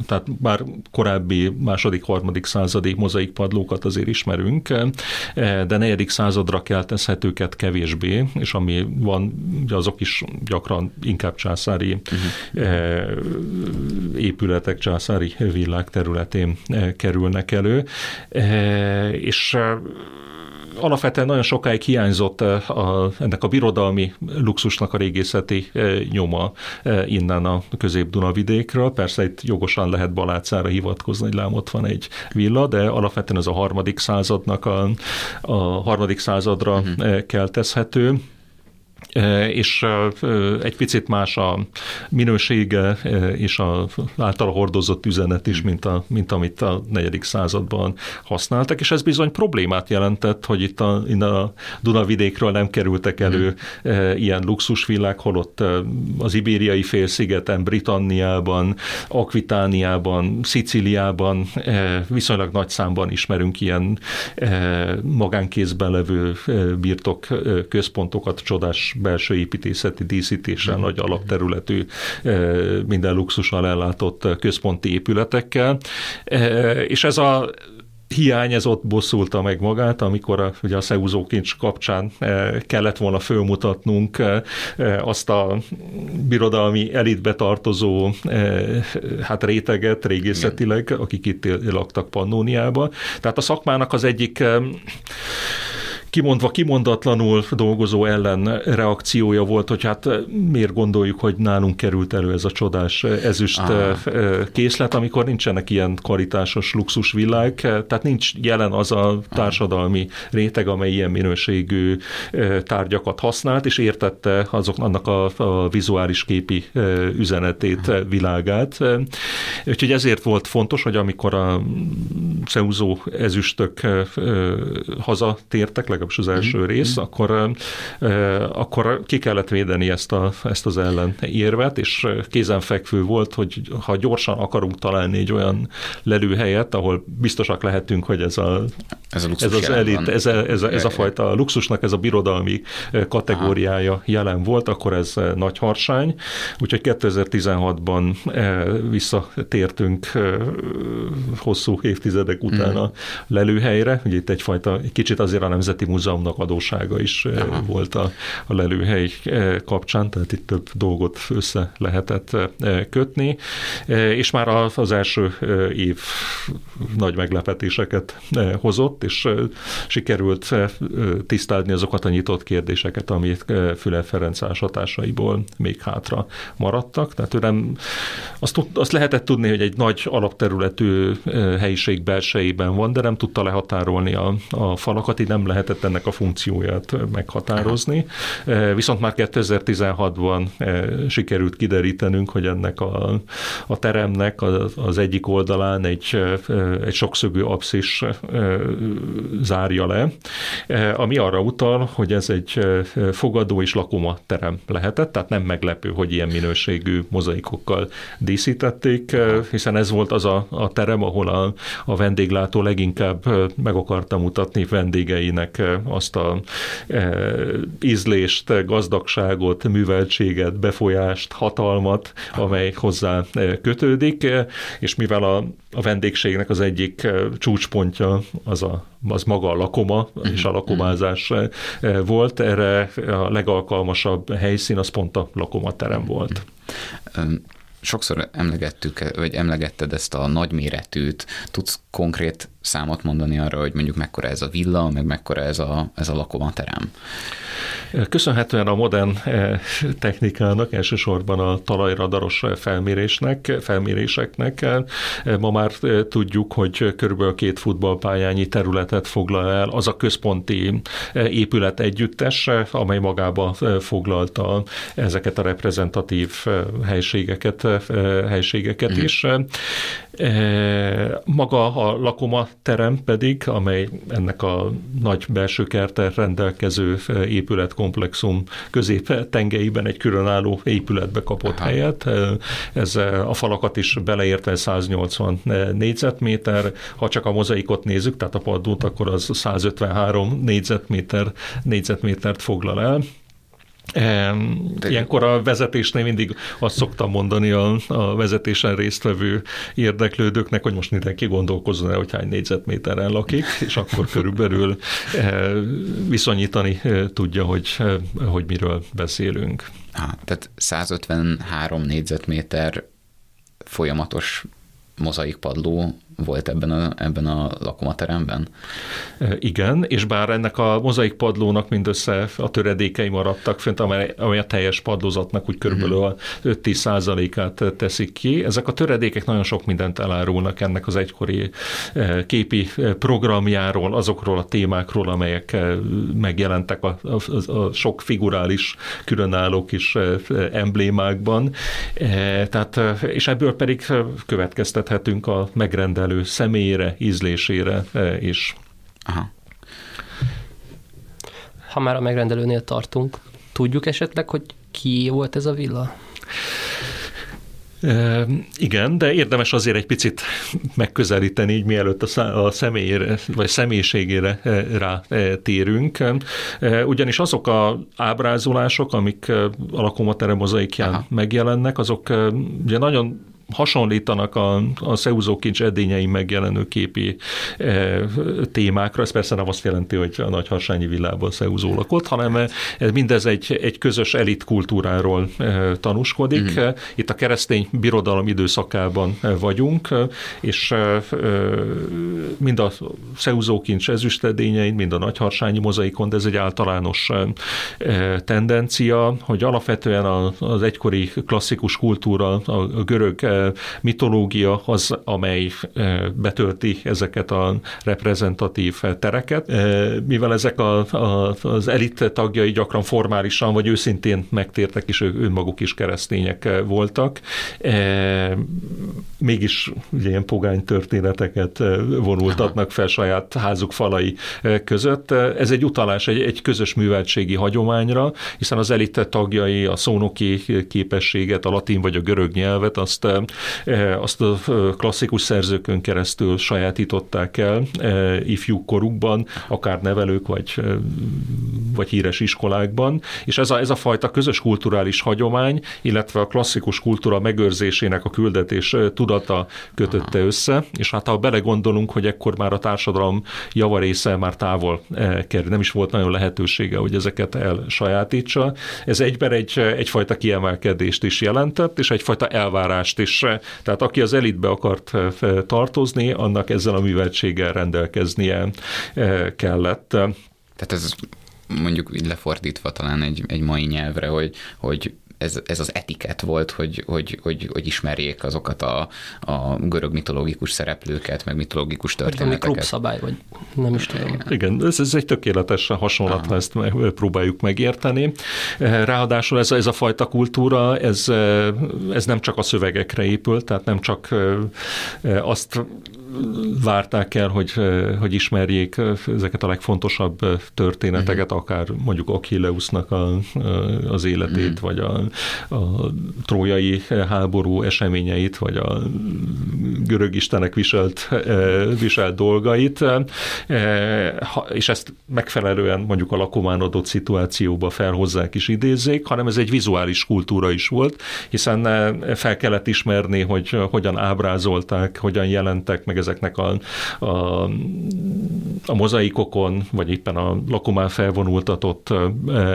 Tehát már korábbi második, harmadik századi mozaik padlókat azért ismerünk, de negyedik századra keltezhetőket kevésbé, és ami van, azok is gyakran inkább császári uh-huh. épületek, császári villák területén kerülnek elő. És alapvetően nagyon sokáig hiányzott a, ennek a birodalmi luxusnak a régészeti nyoma innen a közép-Dunavidékről. Persze itt jogosan lehet Balácára hivatkozni, hogy lám ott van egy villa, de alapvetően ez a harmadik századnak a, a harmadik századra uh-huh. keltezhető és egy picit más a minősége és a általa hordozott üzenet is, mint, a, mint amit a negyedik században használtak, és ez bizony problémát jelentett, hogy itt a, innen a Dunavidékről nem kerültek elő mm. ilyen luxusvillák, holott az ibériai félszigeten, Britanniában, Akvitániában, Sziciliában viszonylag nagy számban ismerünk ilyen magánkézben levő birtok központokat, csodás belső építészeti díszítéssel, nagy alapterületű, minden luxussal ellátott központi épületekkel. És ez a hiány ez ott bosszulta meg magát, amikor a, ugye a Szeúzókincs kapcsán kellett volna fölmutatnunk azt a birodalmi elitbe tartozó hát réteget régészetileg, akik itt laktak Pannóniába. Tehát a szakmának az egyik kimondva kimondatlanul dolgozó ellen reakciója volt, hogy hát eh, miért gondoljuk, hogy nálunk került elő ez a csodás eh, ezüst ah. készlet, amikor nincsenek ilyen kvalitásos luxusvilág, tehát nincs jelen az a társadalmi réteg, amely ilyen minőségű tárgyakat használt, és értette azok, annak a, a vizuális képi üzenetét, világát. Úgyhogy ezért volt fontos, hogy amikor a szeúzó ezüstök hazatértek, legalábbis az első mm. rész, akkor, akkor ki kellett védeni ezt, a, ezt az ellenérvet, és kézenfekvő volt, hogy ha gyorsan akarunk találni egy olyan lelőhelyet, ahol biztosak lehetünk, hogy ez, a, ez, a ez az elit, ez, a, ez, a, ez a fajta luxusnak, ez a birodalmi kategóriája Aha. jelen volt, akkor ez nagy harsány. Úgyhogy 2016-ban visszatértünk hosszú évtizedek után a lelőhelyre. Ugye itt egyfajta, egy kicsit azért a Nemzeti Múzeumnak adósága is eh, Aha. volt a, a lelőhely eh, kapcsán, tehát itt több dolgot össze lehetett eh, kötni, és már az első év nagy meglepetéseket hozott, és sikerült tisztázni azokat a nyitott kérdéseket, amit Füle Ferenc hatásaiból még hátra maradtak. Tehát ő nem, azt, azt lehetett tudni, hogy egy nagy alapterületű helyiség belsejében van, de nem tudta lehatárolni a, a falakat, így nem lehetett ennek a funkcióját meghatározni. Aha. Viszont már 2016-ban sikerült kiderítenünk, hogy ennek a, a teremnek az egyik oldalán egy, egy sokszögű abszis zárja le, ami arra utal, hogy ez egy fogadó és lakoma terem lehetett, tehát nem meglepő, hogy ilyen minőségű mozaikokkal díszítették, hiszen ez volt az a, a terem, ahol a, a vendéglátó leginkább meg akarta mutatni vendégeinek azt a ízlést, gazdagságot, műveltséget, befolyást, hatalmat, amely hozzá kötődik, és mivel a, a vendégségnek az egyik csúcspontja az, a, az maga a lakoma uh-huh. és a lakomázás volt, erre a legalkalmasabb helyszín az pont a lakomaterem volt. Sokszor emlegettük, vagy emlegetted ezt a nagyméretűt, tudsz konkrét számot mondani arra, hogy mondjuk mekkora ez a villa, meg mekkora ez a, ez a lakomaterem? Köszönhetően a modern technikának, elsősorban a talajradaros felmérésnek, felméréseknek, ma már tudjuk, hogy körülbelül két futballpályányi területet foglal el az a központi épület együttes, amely magába foglalta ezeket a reprezentatív helységeket, helységeket uh-huh. is. Maga a lakoma terem pedig, amely ennek a nagy belső kertel rendelkező épületkomplexum közép tengelyben egy különálló épületbe kapott Aha. helyet. Ez a falakat is beleértve 180 négyzetméter, ha csak a mozaikot nézzük, tehát a padlót, akkor az 153 négyzetméter, négyzetmétert foglal el. Ilyenkor a vezetésnél mindig azt szoktam mondani a, a vezetésen résztvevő érdeklődőknek, hogy most mindenki gondolkozzon el, hogy hány négyzetméteren lakik, és akkor körülbelül eh, viszonyítani eh, tudja, hogy, eh, hogy miről beszélünk. Ha, tehát 153 négyzetméter folyamatos mozaikpadló volt ebben a, ebben a lakomateremben? Igen, és bár ennek a mozaik padlónak mindössze a töredékei maradtak fönt, amely, amely a teljes padlózatnak úgy körülbelül a 5-10 százalékát teszik ki. Ezek a töredékek nagyon sok mindent elárulnak ennek az egykori képi programjáról, azokról a témákról, amelyek megjelentek a, a, a sok figurális különálló kis emblémákban. Tehát, és ebből pedig következtethetünk a megrendelő megrendelő személyére, ízlésére e, is. Aha. Ha már a megrendelőnél tartunk, tudjuk esetleg, hogy ki volt ez a villa? E, igen, de érdemes azért egy picit megközelíteni, így mielőtt a, a személyére, vagy személyiségére e, rá térünk. Ugyanis azok a ábrázolások, amik a lakomatere mozaikján Aha. megjelennek, azok ugye nagyon hasonlítanak a, a szeúzókincs edényei megjelenő képi e, témákra. Ez persze nem azt jelenti, hogy a nagy harsányi villában szeúzó lakott, hanem ez mindez egy, egy közös elit kultúráról e, tanúskodik. Mm. Itt a keresztény birodalom időszakában vagyunk, és e, mind a szeúzókincs ezüstedényein, mind a nagy harsányi mozaikon, de ez egy általános e, tendencia, hogy alapvetően az egykori klasszikus kultúra, a görög mitológia az, amely betölti ezeket a reprezentatív tereket. Mivel ezek a, a, az elit tagjai gyakran formálisan vagy őszintén megtértek, és önmaguk is keresztények voltak, mégis ilyen pogány történeteket vonultatnak fel saját házuk falai között. Ez egy utalás egy, egy közös műveltségi hagyományra, hiszen az elit tagjai a szónoki képességet, a latin vagy a görög nyelvet, azt azt a klasszikus szerzőkön keresztül sajátították el eh, ifjú korukban, akár nevelők vagy, eh, vagy híres iskolákban, és ez a, ez a fajta közös kulturális hagyomány, illetve a klasszikus kultúra megőrzésének a küldetés tudata kötötte össze, és hát ha belegondolunk, hogy ekkor már a társadalom javarésze már távol kerül, nem is volt nagyon lehetősége, hogy ezeket elsajátítsa. Ez egyben egy, egyfajta kiemelkedést is jelentett, és egyfajta elvárást is tehát aki az elitbe akart eh, tartozni, annak ezzel a műveltséggel rendelkeznie eh, kellett. Tehát ez mondjuk így lefordítva talán egy, egy mai nyelvre, hogy, hogy ez, ez az etiket volt, hogy, hogy, hogy, hogy ismerjék azokat a, a görög mitológikus szereplőket, meg mitológikus történeteket. Vagy klubszabály, vagy nem is tudom. Igen, ez, ez egy tökéletes hasonlat, ha ezt próbáljuk megérteni. Ráadásul ez, ez a fajta kultúra, ez, ez nem csak a szövegekre épül, tehát nem csak azt várták el, hogy, hogy ismerjék ezeket a legfontosabb történeteket, uh-huh. akár mondjuk Achilleusnak a, az életét, uh-huh. vagy a, a trójai háború eseményeit, vagy a görög istenek viselt, viselt dolgait, és ezt megfelelően mondjuk a lakomán adott szituációba felhozzák is idézzék, hanem ez egy vizuális kultúra is volt, hiszen fel kellett ismerni, hogy hogyan ábrázolták, hogyan jelentek meg ezeknek a, a, a mozaikokon, vagy éppen a lakomán felvonultatott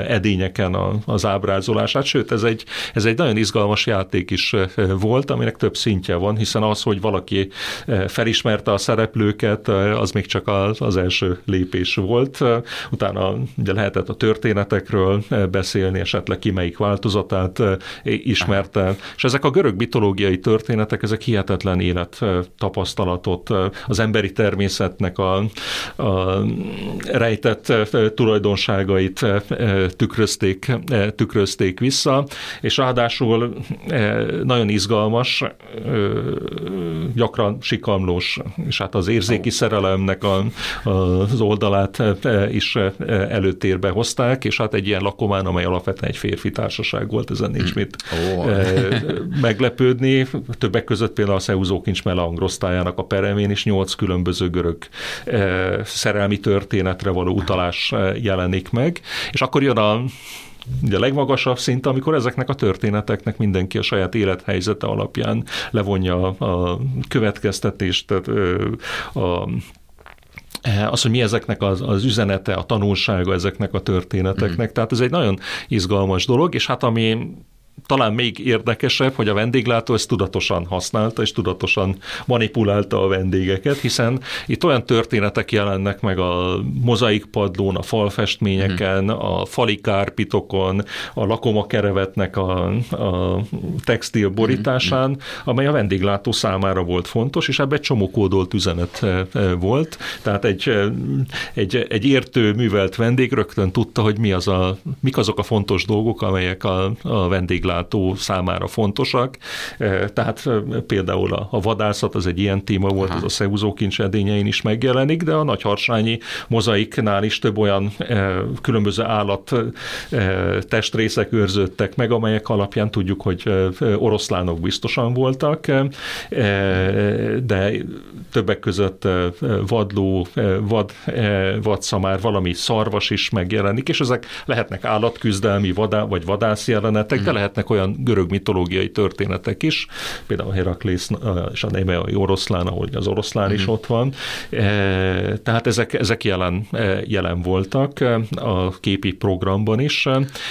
edényeken az ábrázolását, sőt, ez egy, ez egy nagyon izgalmas játék is volt, aminek több szintje van, hiszen az, hogy valaki felismerte a szereplőket, az még csak az, az első lépés volt. Utána ugye lehetett a történetekről beszélni, esetleg ki melyik változatát ismerte, és ezek a görög mitológiai történetek, ezek hihetetlen élet tapasztalatot, az emberi természetnek a, a rejtett tulajdonságait tükrözték, tükrözték vissza, és ráadásul nagyon izgalmas, gyakran sikamlós, és hát az érzéki szerelemnek a, az oldalát is előtérbe hozták, és hát egy ilyen lakomán, amely alapvetően egy férfi társaság volt, ezen nincs mit oh. meglepődni. Többek között például a Szeuzó kincs melangrosztájának a peremén is nyolc különböző görög szerelmi történetre való utalás jelenik meg, és akkor jön a ugye a legmagasabb szint, amikor ezeknek a történeteknek mindenki a saját élethelyzete alapján levonja a következtetést, tehát a az, hogy mi ezeknek az, az üzenete, a tanulsága ezeknek a történeteknek. Mm. Tehát ez egy nagyon izgalmas dolog, és hát ami talán még érdekesebb, hogy a vendéglátó ezt tudatosan használta, és tudatosan manipulálta a vendégeket, hiszen itt olyan történetek jelennek meg a mozaikpadlón, a falfestményeken, hmm. a fali kárpitokon, a lakomakerevetnek a, a textil borításán, hmm. amely a vendéglátó számára volt fontos, és ebben egy csomó kódolt üzenet eh, eh, volt. Tehát egy, eh, egy, egy értő, művelt vendég rögtön tudta, hogy mi az a, mik azok a fontos dolgok, amelyek a, a vendéglátó vendéglátó számára fontosak. E, tehát e, például a, a vadászat az egy ilyen téma volt, Aha. az a Szeúzó kincs edényein is megjelenik, de a nagyharsányi mozaiknál is több olyan e, különböző állat testrészek őrződtek meg, amelyek alapján tudjuk, hogy oroszlánok biztosan voltak, de többek között vadló, vad, vadszamár, valami szarvas is megjelenik, és ezek lehetnek állatküzdelmi vadá, vagy vadász jelenetek, de mhm. Lehetnek olyan görög mitológiai történetek is, például Heraklész és a Nemeai oroszlán, ahogy az oroszlán is mhm. ott van. E, tehát ezek, ezek jelen, e, jelen voltak e, a képi programban is,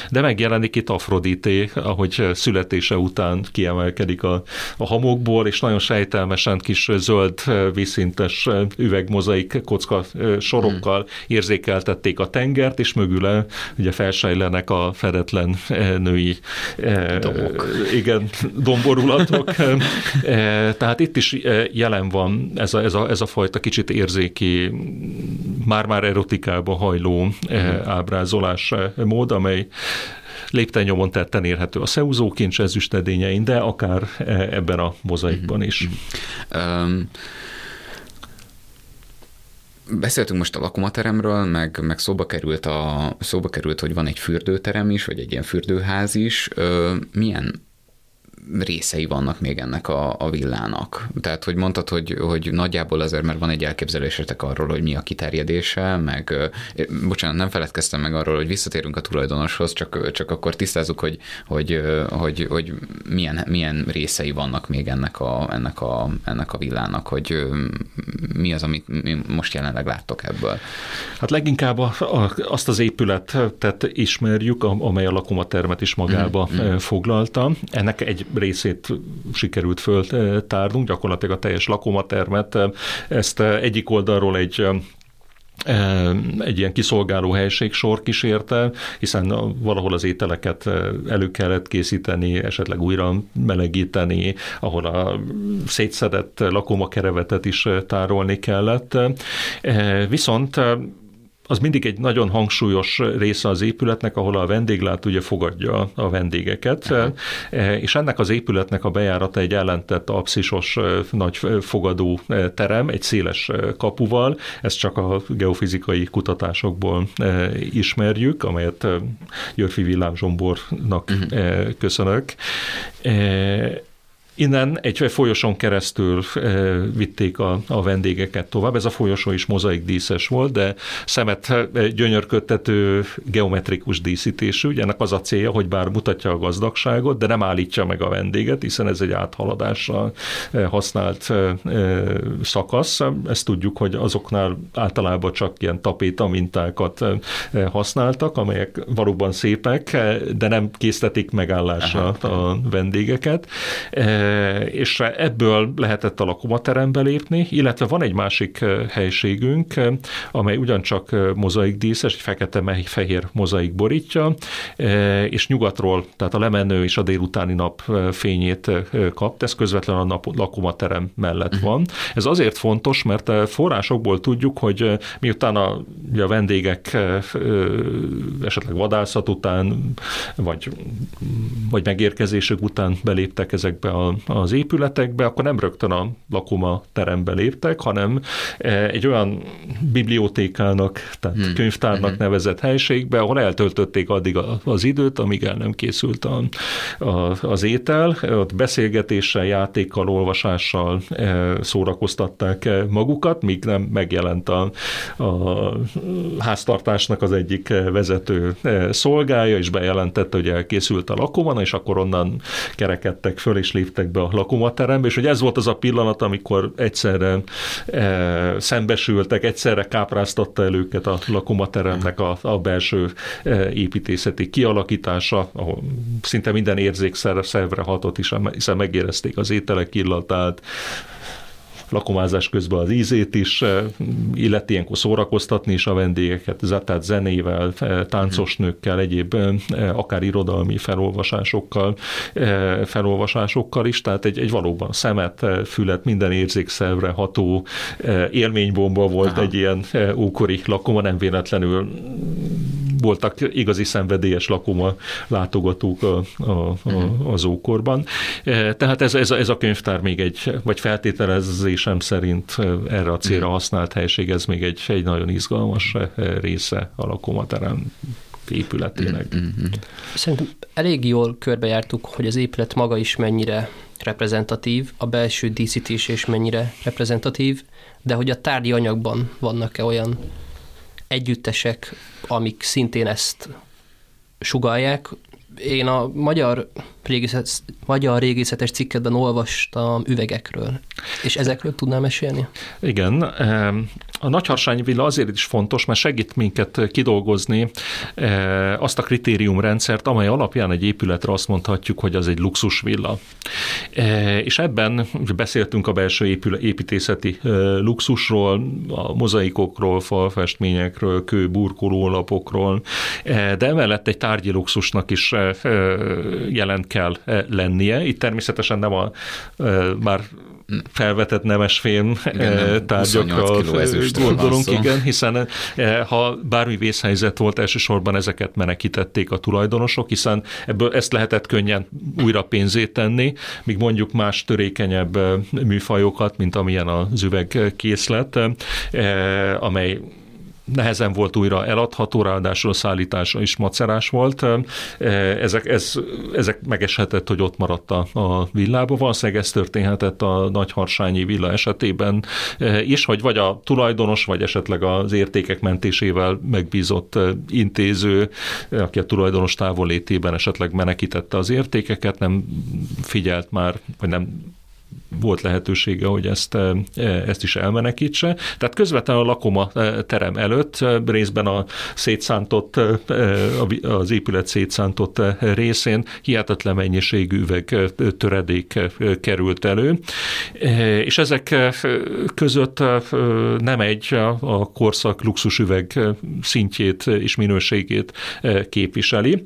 de megjelenik itt Afrodité, ahogy születése után kiemelkedik a, a hamokból, és nagyon sejtelmesen kis zöld vízszintes üvegmozaik kocka sorokkal mhm. érzékeltették a tengert, és mögüle ugye felsejlenek a fedetlen női Domok. igen, domborulatok. Tehát itt is jelen van ez a, ez a, ez a fajta kicsit érzéki, már-már erotikába hajló mhm. ábrázolás mód, amely lépten nyomon tetten érhető a szeúzó kincs ezüstedényein, de akár ebben a mozaikban is. Um, Beszéltünk most a lakomateremről, meg, meg szóba, került a, szóba került, hogy van egy fürdőterem is, vagy egy ilyen fürdőház is. Milyen részei vannak még ennek a, a villának. Tehát, hogy mondtad, hogy, hogy nagyjából azért, mert van egy elképzelésetek arról, hogy mi a kiterjedése, meg, bocsánat, nem feledkeztem meg arról, hogy visszatérünk a tulajdonoshoz, csak, csak akkor tisztázzuk, hogy, hogy, hogy, hogy milyen, milyen részei vannak még ennek a, ennek, a, ennek a villának, hogy mi az, amit most jelenleg láttok ebből. Hát leginkább a, a, azt az épületet ismerjük, amely a lakomatermet is magába mm-hmm. foglalta. Ennek egy részét sikerült föltárnunk, gyakorlatilag a teljes lakomatermet. Ezt egyik oldalról egy egy ilyen kiszolgáló helység sor kísérte, hiszen valahol az ételeket elő kellett készíteni, esetleg újra melegíteni, ahol a szétszedett lakomakerevetet is tárolni kellett. Viszont az mindig egy nagyon hangsúlyos része az épületnek, ahol a vendéglát ugye fogadja a vendégeket, Aha. E, és ennek az épületnek a bejárata egy ellentett abszisos e, nagy fogadó e, terem, egy széles kapuval, ezt csak a geofizikai kutatásokból ismerjük, amelyet Györfi Villám Zsombornak uh-huh. köszönök Innen egy folyoson keresztül vitték a, a vendégeket tovább. Ez a folyosó is mozaik díszes volt, de szemet gyönyörködtető geometrikus díszítésű. Ugye ennek az a célja, hogy bár mutatja a gazdagságot, de nem állítja meg a vendéget, hiszen ez egy áthaladásra használt szakasz. Ezt tudjuk, hogy azoknál általában csak ilyen tapéta mintákat használtak, amelyek valóban szépek, de nem készítették megállásra a vendégeket és ebből lehetett a lakomaterembe lépni, illetve van egy másik helységünk, amely ugyancsak mozaikdíszes, egy fekete-fehér mozaik borítja, és nyugatról, tehát a lemenő és a délutáni nap fényét kap, ez közvetlenül a nap, lakomaterem mellett uh-huh. van. Ez azért fontos, mert forrásokból tudjuk, hogy miután a, a vendégek esetleg vadászat után, vagy, vagy megérkezésük után beléptek ezekbe a az épületekbe, akkor nem rögtön a lakoma terembe léptek, hanem e, egy olyan bibliotékának, tehát hmm. könyvtárnak hmm. nevezett helységbe, ahol eltöltötték addig az időt, amíg el nem készült a, a, az étel. Ott beszélgetéssel, játékkal, olvasással e, szórakoztatták e, magukat, míg nem megjelent a, a háztartásnak az egyik vezető szolgája, és bejelentette, hogy elkészült a lakoma, és akkor onnan kerekedtek föl, és léptek be a lakomaterembe, és hogy ez volt az a pillanat, amikor egyszerre e, szembesültek, egyszerre kápráztatta el őket a lakomateremnek a, a belső e, építészeti kialakítása, ahol szinte minden érzékszervre hatott, is, hiszen megérezték az ételek illatát, lakomázás közben az ízét is, eh, illeti ilyenkor szórakoztatni is a vendégeket, tehát zenével, eh, táncos nőkkel, egyéb eh, akár irodalmi felolvasásokkal, felolvasásokkal is, tehát egy, egy valóban szemet, fület, minden érzékszervre ható élménybomba volt Aha. egy ilyen ókori lakoma, nem véletlenül voltak igazi szenvedélyes lakoma látogatók a, a, a, mhm. az ókorban. Tehát ez, ez, ez a könyvtár még egy, vagy feltételezés megítélésem szerint erre a célra mm. használt helység, ez még egy, egy nagyon izgalmas része a lakomaterem épületének. Mm-hmm. Szerintem elég jól körbejártuk, hogy az épület maga is mennyire reprezentatív, a belső díszítés is mennyire reprezentatív, de hogy a tárgyi anyagban vannak-e olyan együttesek, amik szintén ezt sugalják, én a magyar, régészet, magyar régészetes cikkedben olvastam üvegekről, és ezekről tudnám mesélni? Igen, a Nagyharsányi villa azért is fontos, mert segít minket kidolgozni azt a kritériumrendszert, amely alapján egy épületre azt mondhatjuk, hogy az egy luxus villa. És ebben beszéltünk a belső építészeti luxusról, a mozaikokról, falfestményekről, kő burkolólapokról, de emellett egy tárgyi luxusnak is jelent kell lennie. Itt természetesen nem a már felvetett nemesfém tárgyakra gondolunk, igen, hiszen ha bármi vészhelyzet volt, elsősorban ezeket menekítették a tulajdonosok, hiszen ebből ezt lehetett könnyen újra pénzét tenni, míg mondjuk más törékenyebb műfajokat, mint amilyen az üvegkészlet, amely nehezen volt újra eladható, ráadásul a szállítása is macerás volt. Ezek, ez, ezek megeshetett, hogy ott maradt a, a villába. Valószínűleg ez történhetett a Nagyharsányi villa esetében is, hogy vagy a tulajdonos, vagy esetleg az értékek mentésével megbízott intéző, aki a tulajdonos távolétében esetleg menekítette az értékeket, nem figyelt már, vagy nem volt lehetősége, hogy ezt, e, ezt is elmenekítse. Tehát közvetlenül a lakoma e, terem előtt e, részben a szétszántott, az épület szétszántott részén hihetetlen mennyiségű üveg töredék került elő, és ezek között nem egy a korszak luxusüveg szintjét és minőségét képviseli.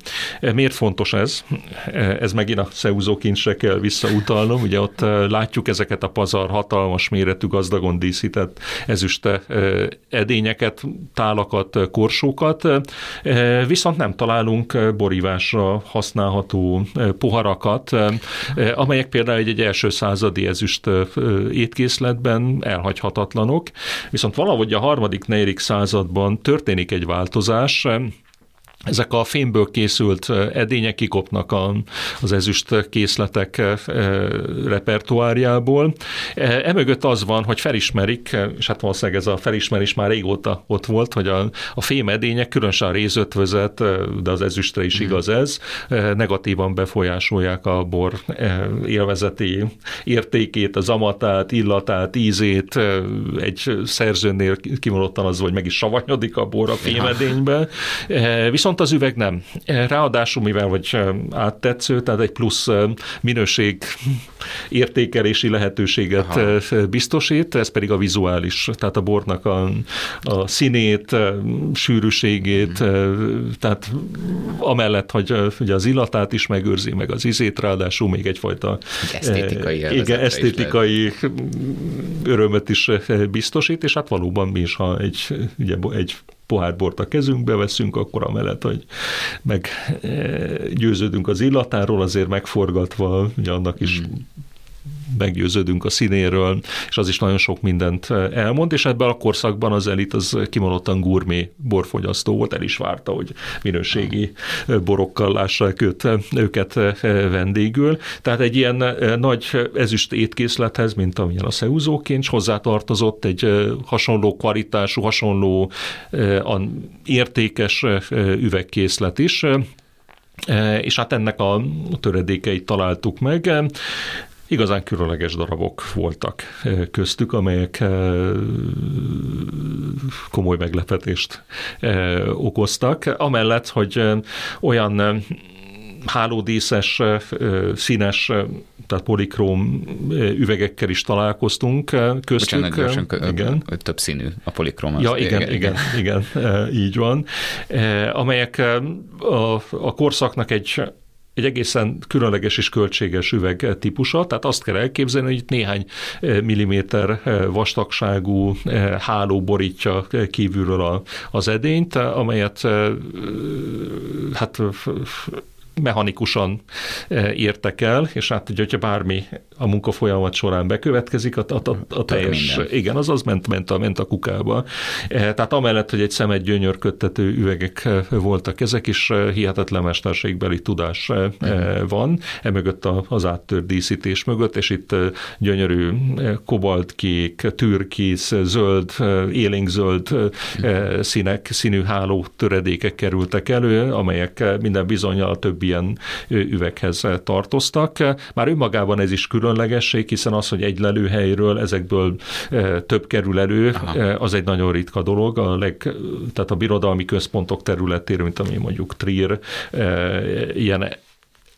Miért fontos ez? Ez megint a szeúzó kincsre kell visszautalnom, ugye ott látjuk ezeket a pazar hatalmas méretű, gazdagon díszített ezüste edényeket, tálakat, korsókat, viszont nem találunk borívásra használható poharakat, amelyek például egy, egy első századi ezüst étkészletben elhagyhatatlanok, viszont valahogy a harmadik, negyedik században történik egy változás, ezek a fémből készült edények kikopnak a, az ezüst készletek repertoárjából. Emögött az van, hogy felismerik, és hát valószínűleg ez a felismerés már régóta ott volt, hogy a, a fém edények, különösen a rézötvözet, de az ezüstre is mhm. igaz ez, negatívan befolyásolják a bor élvezeti értékét, az amatát, illatát, ízét. Egy szerzőnél kimondottan az, hogy meg is savanyodik a bor a fémedénybe. Viszont Viszont az üveg nem. Ráadásul, mivel vagy áttetsző, tehát egy plusz minőség értékelési lehetőséget Aha. biztosít, ez pedig a vizuális, tehát a bornak a, a színét, sűrűségét, mm. tehát amellett, hogy ugye az illatát is megőrzi, meg az izét, ráadásul még egyfajta egy esztétikai, igen, esztétikai örömöt is biztosít, és hát valóban mi is, ha egy, ugye, egy pohár bort a kezünkbe veszünk, akkor amellett, hogy meg eh, az illatáról, azért megforgatva, ugye annak is hmm meggyőződünk a színéről, és az is nagyon sok mindent eh, elmond, és ebben a korszakban az elit az kimondottan gurmé borfogyasztó volt, el is várta, hogy minőségi eh, borokkal lássák őt, eh, őket vendégül. Tehát egy ilyen nagy ezüst étkészlethez, mint amilyen a szeúzóként, hozzátartozott egy hasonló kvalitású, hasonló értékes üvegkészlet is, és hát ennek a töredékeit találtuk meg igazán különleges darabok voltak eh, köztük, amelyek eh, komoly meglepetést eh, okoztak. Amellett, hogy olyan hálódíszes, színes, tehát polikróm üvegekkel is találkoztunk köztük. Bocsánat, gyorsan, igen. több színű a polikróm. Ja, igen, igen, igen, igen, így van. Amelyek a, a korszaknak egy egy egészen különleges és költséges üveg típusa, tehát azt kell elképzelni, hogy itt néhány eh, milliméter eh, vastagságú eh, háló borítja kívülről az edényt, amelyet hát mechanikusan e, értek el, és hát ugye, hogyha bármi a munkafolyamat során bekövetkezik, a, a, a, a teljes, igen, az az ment, ment, a, ment a kukába. E, tehát amellett, hogy egy szemet gyönyörködtető üvegek e, voltak ezek, is hihetetlen mesterségbeli tudás van, emögött az áttört díszítés mögött, és itt gyönyörű kobaltkék, türkisz, zöld, élénkzöld színek, színű háló töredékek kerültek elő, amelyek minden bizonyal több több ilyen üveghez tartoztak. Már önmagában ez is különlegesség, hiszen az, hogy egy lelőhelyről ezekből több kerül elő, Aha. az egy nagyon ritka dolog. A leg, tehát a birodalmi központok területéről, mint ami mondjuk Trier, ilyen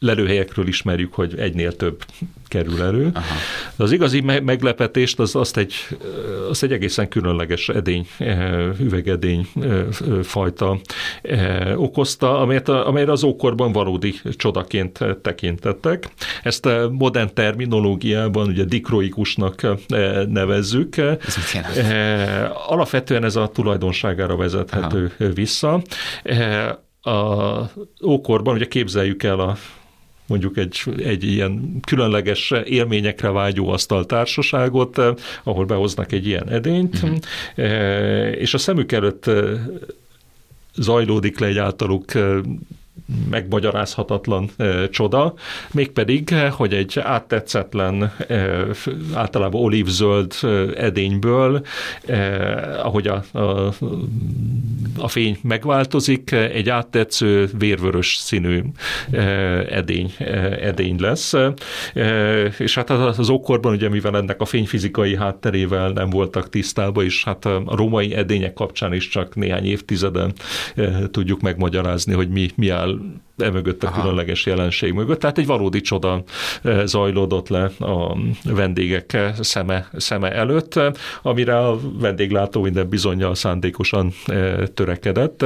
lelőhelyekről ismerjük, hogy egynél több kerül elő. Aha. De az igazi meglepetést az, azt, egy, azt egy egészen különleges edény, üvegedény fajta okozta, amelyet, amelyre az ókorban valódi csodaként tekintettek. Ezt a modern terminológiában ugye dikroikusnak nevezzük. Ez Alapvetően ez a tulajdonságára vezethető Aha. vissza. A ókorban ugye képzeljük el a mondjuk egy, egy ilyen különleges élményekre vágyó asztaltársaságot, eh, ahol behoznak egy ilyen edényt, mm-hmm. és a szemük előtt eh, zajlódik le egy általuk megmagyarázhatatlan e, csoda, mégpedig, hogy egy áttetszetlen, e, általában olívzöld edényből, e, ahogy a, a, a fény megváltozik, egy áttetsző vérvörös színű edény, edény lesz. És hát az ókorban, ugye mivel ennek a fényfizikai hátterével nem voltak tisztában, és hát a római edények kapcsán is csak néhány évtizeden tudjuk megmagyarázni, hogy mi, mi áll emögött a Aha. különleges jelenség mögött. Tehát egy valódi csoda zajlódott le a vendégek szeme, szeme előtt, amire a vendéglátó minden bizonyal szándékosan törekedett.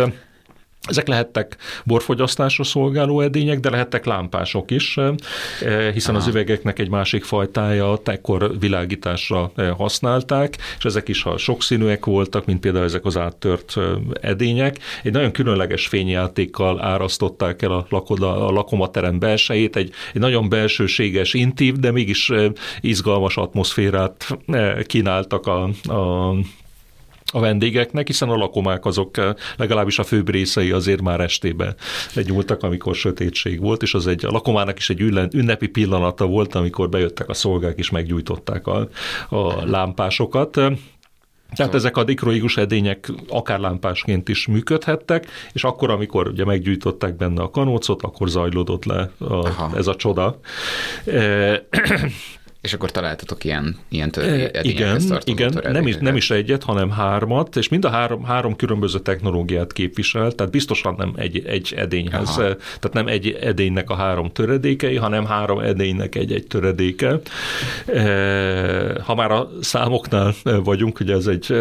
Ezek lehettek borfogyasztásra szolgáló edények, de lehettek lámpások is, eh, hiszen Aha. az üvegeknek egy másik fajtája ekkor világításra eh, használták, és ezek is ha sokszínűek voltak, mint például ezek az áttört eh, edények. Egy nagyon különleges fényjátékkal árasztották el a, lakoda, a lakomaterem belsejét, egy, egy nagyon belsőséges, intív, de mégis izgalmas atmoszférát kínáltak a, a a vendégeknek, hiszen a lakomák azok legalábbis a főbb részei azért már estébe legyúltak, amikor sötétség volt, és az egy, a lakomának is egy ünnepi pillanata volt, amikor bejöttek a szolgák és meggyújtották a, a lámpásokat. Tehát ezek a dikroigus edények akár lámpásként is működhettek, és akkor, amikor ugye meggyújtották benne a kanócot, akkor zajlódott le a, ez a csoda. És akkor találtatok ilyen, ilyen tör, Igen, igen nem, is, nem is egyet, hanem hármat, és mind a három, három különböző technológiát képvisel, tehát biztosan nem egy, egy edényhez, Aha. tehát nem egy edénynek a három töredékei, hanem három edénynek egy-egy töredéke. Ha már a számoknál vagyunk, ugye ez egy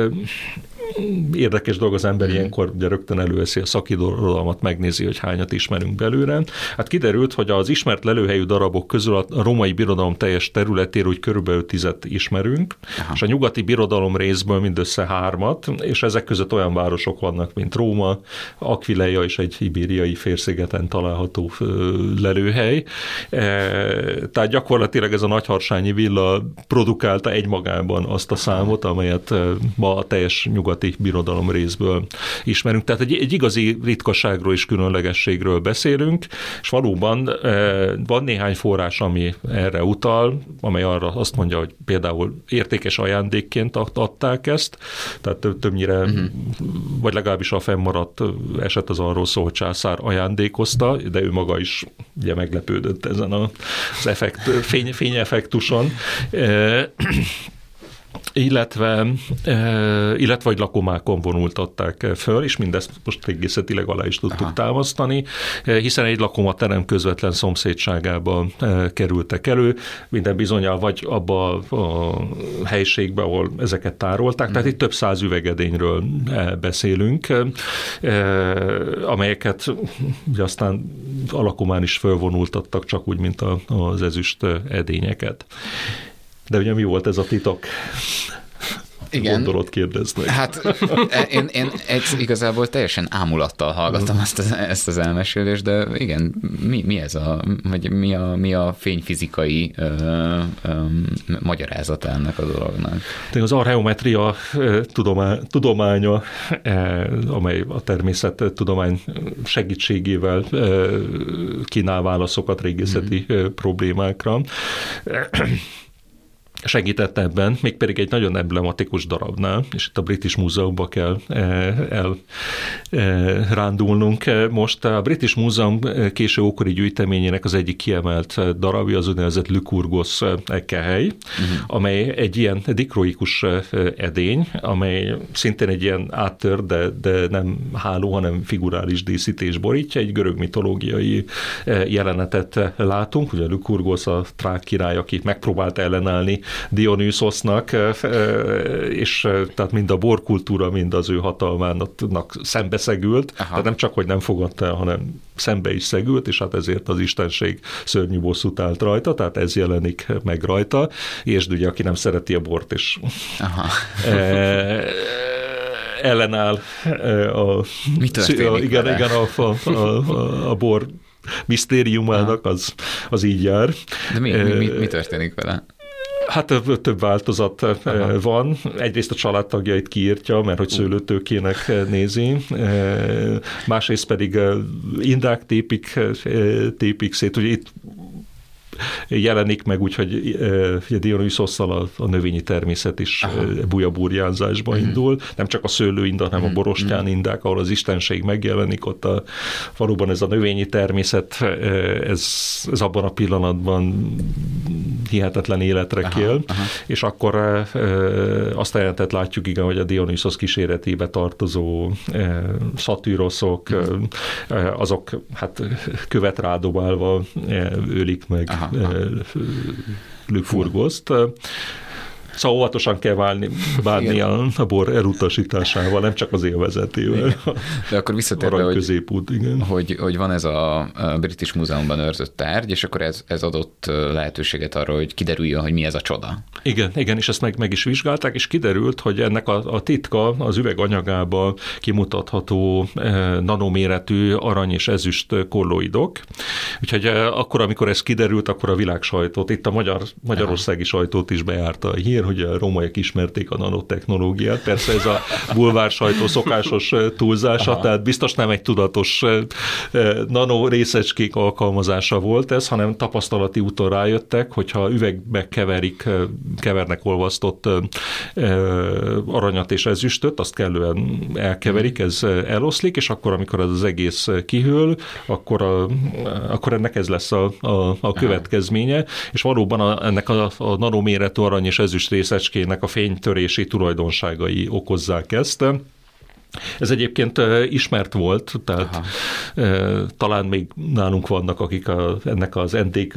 érdekes dolog az ember hmm. ilyenkor ugye rögtön előveszi a szakirodalmat, megnézi, hogy hányat ismerünk belőle. Hát kiderült, hogy az ismert lelőhelyű darabok közül a romai birodalom teljes területéről úgy körülbelül tizet ismerünk, Aha. és a nyugati birodalom részből mindössze hármat, és ezek között olyan városok vannak, mint Róma, Aquileia és egy ibériai félszigeten található lelőhely. E, tehát gyakorlatilag ez a nagyharsányi villa produkálta egymagában azt a számot, amelyet ma a teljes nyugati nyugati birodalom részből ismerünk. Tehát egy, egy igazi ritkaságról és különlegességről beszélünk, és valóban e, van néhány forrás, ami erre utal, amely arra azt mondja, hogy például értékes ajándékként adták ezt, tehát többnyire, uh-huh. vagy legalábbis a fennmaradt eset az arról szól, hogy császár ajándékozta, de ő maga is ugye meglepődött ezen az effekt, fény, fényeffektuson. E, illetve, illetve vagy lakomákon vonultatták föl, és mindezt most régészetileg alá is tudtuk Aha. támasztani, hiszen egy lakomaterem közvetlen szomszédságába kerültek elő, minden bizonyal vagy abba a helyiségbe, ahol ezeket tárolták, tehát itt több száz üvegedényről beszélünk, amelyeket ugye aztán alakomán is fölvonultattak, csak úgy, mint az ezüst edényeket. De ugye mi volt ez a titok? Igen. Gondolod kérdeznek. Hát e, én, én egy, igazából teljesen ámulattal hallgattam ezt az, ezt az elmesélést, de igen, mi, mi ez a, vagy mi a, mi a fényfizikai ö, ö, magyarázata ennek a dolognak? De az archeometria tudomány, tudománya, amely a természet tudomány segítségével kínál válaszokat régészeti mm. problémákra segített ebben, mégpedig egy nagyon emblematikus darabnál, és itt a British Múzeumban kell elrándulnunk. E, Most a British Múzeum késő ókori gyűjteményének az egyik kiemelt darabja az úgynevezett Lykurgos kehely, uh-huh. amely egy ilyen dikroikus edény, amely szintén egy ilyen áttör, de, de nem háló, hanem figurális díszítés borítja, egy görög mitológiai jelenetet látunk, ugye Lykurgos a trák király, aki megpróbált ellenállni Dionysosznak, és tehát mind a borkultúra, mind az ő hatalmának szembeszegült, Aha. tehát nem csak, hogy nem fogadta el, hanem szembe is szegült, és hát ezért az istenség szörnyű bosszút állt rajta, tehát ez jelenik meg rajta, és ugye, aki nem szereti a bort, és Aha. ellenáll a, Mi a, igen, igen, a, a, a, a bor misztériumának, az, az így jár. De mi, mi, mi, mi történik vele? Hát több változat Aha. van. Egyrészt a családtagjait kiírtja, mert hogy szőlőtőkének nézi, másrészt pedig indák tépik, tépik szét. Ugye itt jelenik meg, úgyhogy ugye Dionyszosszal a, a növényi természet is Aha. bujaburjánzásba uh-huh. indul. Nem csak a szőlőinda, hanem uh-huh. a borostyán mhm. indák, ahol az istenség megjelenik, ott a, valóban ez a növényi természet, ez, ez abban a pillanatban hihetetlen életre aha, kél, aha. és akkor azt a jelentet látjuk, igen, hogy a Dionysos kíséretébe tartozó szatűroszok, uh-huh. azok hát követ rádobálva ölik meg aha, Eh, foregås. Eh, Szóval óvatosan kell válni, bánni a, a bor elutasításával, nem csak az élvezetével. Igen. De akkor visszatérve, hogy, középút, igen. Hogy, hogy van ez a British Múzeumban őrzött tárgy, és akkor ez, ez adott lehetőséget arra, hogy kiderüljön, hogy mi ez a csoda. Igen, igen, és ezt meg, meg is vizsgálták, és kiderült, hogy ennek a, a titka az üveganyagába kimutatható eh, nanoméretű arany és ezüst kolloidok. Úgyhogy akkor, amikor ez kiderült, akkor a világ sajtót, itt a magyar, magyarországi sajtót is bejárta a hír, hogy a rómaiak ismerték a nanotechnológiát. Persze ez a bulvár sajtó szokásos túlzása, Aha. tehát biztos nem egy tudatos nano részecskék alkalmazása volt ez, hanem tapasztalati úton rájöttek, hogyha üvegbe keverik, kevernek olvasztott aranyat és ezüstöt, azt kellően elkeverik, ez eloszlik, és akkor, amikor ez az egész kihűl, akkor, a, akkor ennek ez lesz a, a, a következménye, és valóban a, ennek a, a nanoméretű arany és ezüst részecskének a fénytörési tulajdonságai okozzák ezt. Ez egyébként ismert volt, tehát Aha. talán még nálunk vannak, akik a, ennek az NTK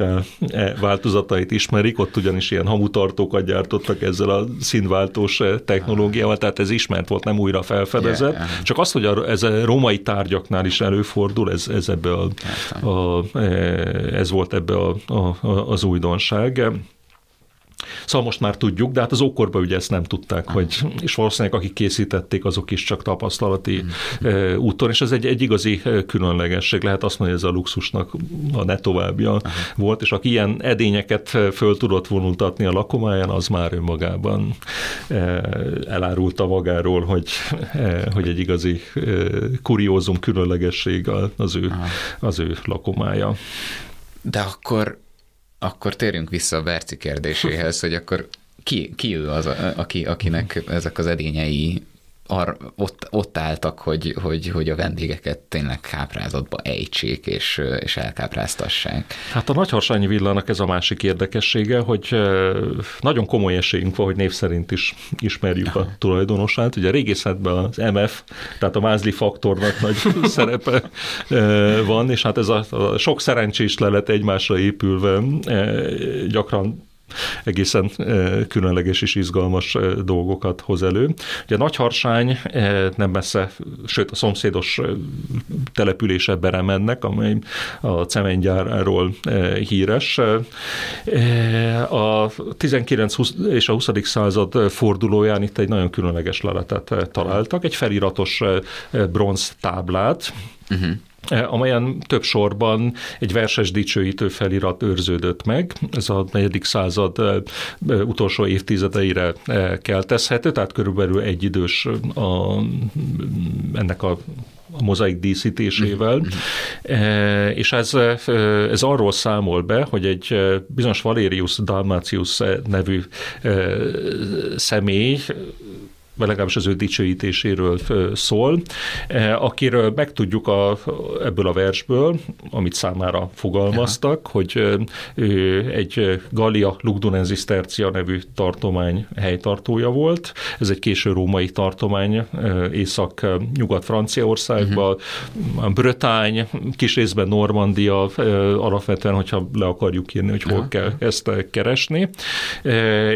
e változatait ismerik, ott ugyanis ilyen hamutartókat gyártottak ezzel a színváltós technológiával, tehát ez ismert volt, nem újra felfedezett. Yeah. Csak az, hogy a, ez a római tárgyaknál is előfordul, ez, ez, ebbe a, a, ez volt ebbe a, a, az újdonság. Szóval most már tudjuk, de hát az ókorban ugye ezt nem tudták, Aha. hogy, és valószínűleg akik készítették, azok is csak tapasztalati mm. úton, és ez egy, egy igazi különlegesség, lehet azt mondani, hogy ez a luxusnak a ne továbbja Aha. volt, és aki ilyen edényeket föl tudott vonultatni a lakomáján, az már önmagában elárulta magáról, hogy, hogy egy igazi kuriózum, különlegesség az ő, az ő lakomája. De akkor akkor térjünk vissza a Berci kérdéséhez, hogy akkor ki, ki ő az, aki, akinek ezek az edényei ar, ott, ott álltak, hogy, hogy, hogy a vendégeket tényleg káprázatba ejtsék és, és elkápráztassák. Hát a Nagyharsányi villának ez a másik érdekessége, hogy nagyon komoly esélyünk van, hogy név szerint is ismerjük a tulajdonosát. Ugye a régészetben az MF, tehát a Mázli faktornak nagy szerepe van, és hát ez a, a sok szerencsés lelet egymásra épülve gyakran egészen különleges és izgalmas dolgokat hoz elő. Ugye Nagyharsány nem messze, sőt a szomszédos települése Beremennek, amely a cementgyárról híres. A 19 és a 20. század fordulóján itt egy nagyon különleges leletet találtak, egy feliratos bronz táblát, uh-huh E, amelyen több sorban egy verses dicsőítő felirat őrződött meg. Ez a negyedik század e, e, utolsó évtizedeire keltezhető, tehát körülbelül egy idős a, ennek a a mozaik díszítésével, mm-hmm. és ez, ez arról számol be, hogy egy bizonyos Valerius Dalmatius nevű személy vagy legalábbis az ő dicsőítéséről szól, akiről megtudjuk a, ebből a versből, amit számára fogalmaztak, Aha. hogy ő egy Gallia Lugdunensis Tercia nevű tartomány helytartója volt. Ez egy késő római tartomány észak-nyugat-Franciaországban, uh-huh. Brötány, kis részben Normandia, alapvetően, hogyha le akarjuk írni, hogy hol Aha. kell ezt keresni.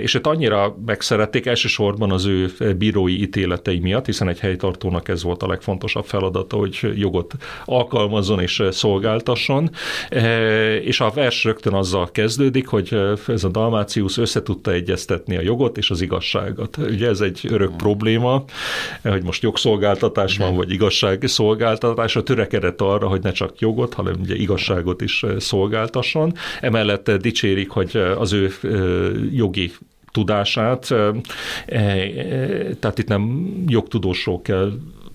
És itt annyira megszerették elsősorban az ő bíró bírói ítéletei miatt, hiszen egy helytartónak ez volt a legfontosabb feladata, hogy jogot alkalmazzon és szolgáltasson. E, és a vers rögtön azzal kezdődik, hogy ez a Dalmácius összetudta egyeztetni a jogot és az igazságot. Ugye ez egy örök hmm. probléma, hogy most jogszolgáltatás van, vagy igazságszolgáltatás, a törekedett arra, hogy ne csak jogot, hanem ugye igazságot is szolgáltasson. Emellett dicsérik, hogy az ő jogi tudását, tehát itt nem jogtudósról kell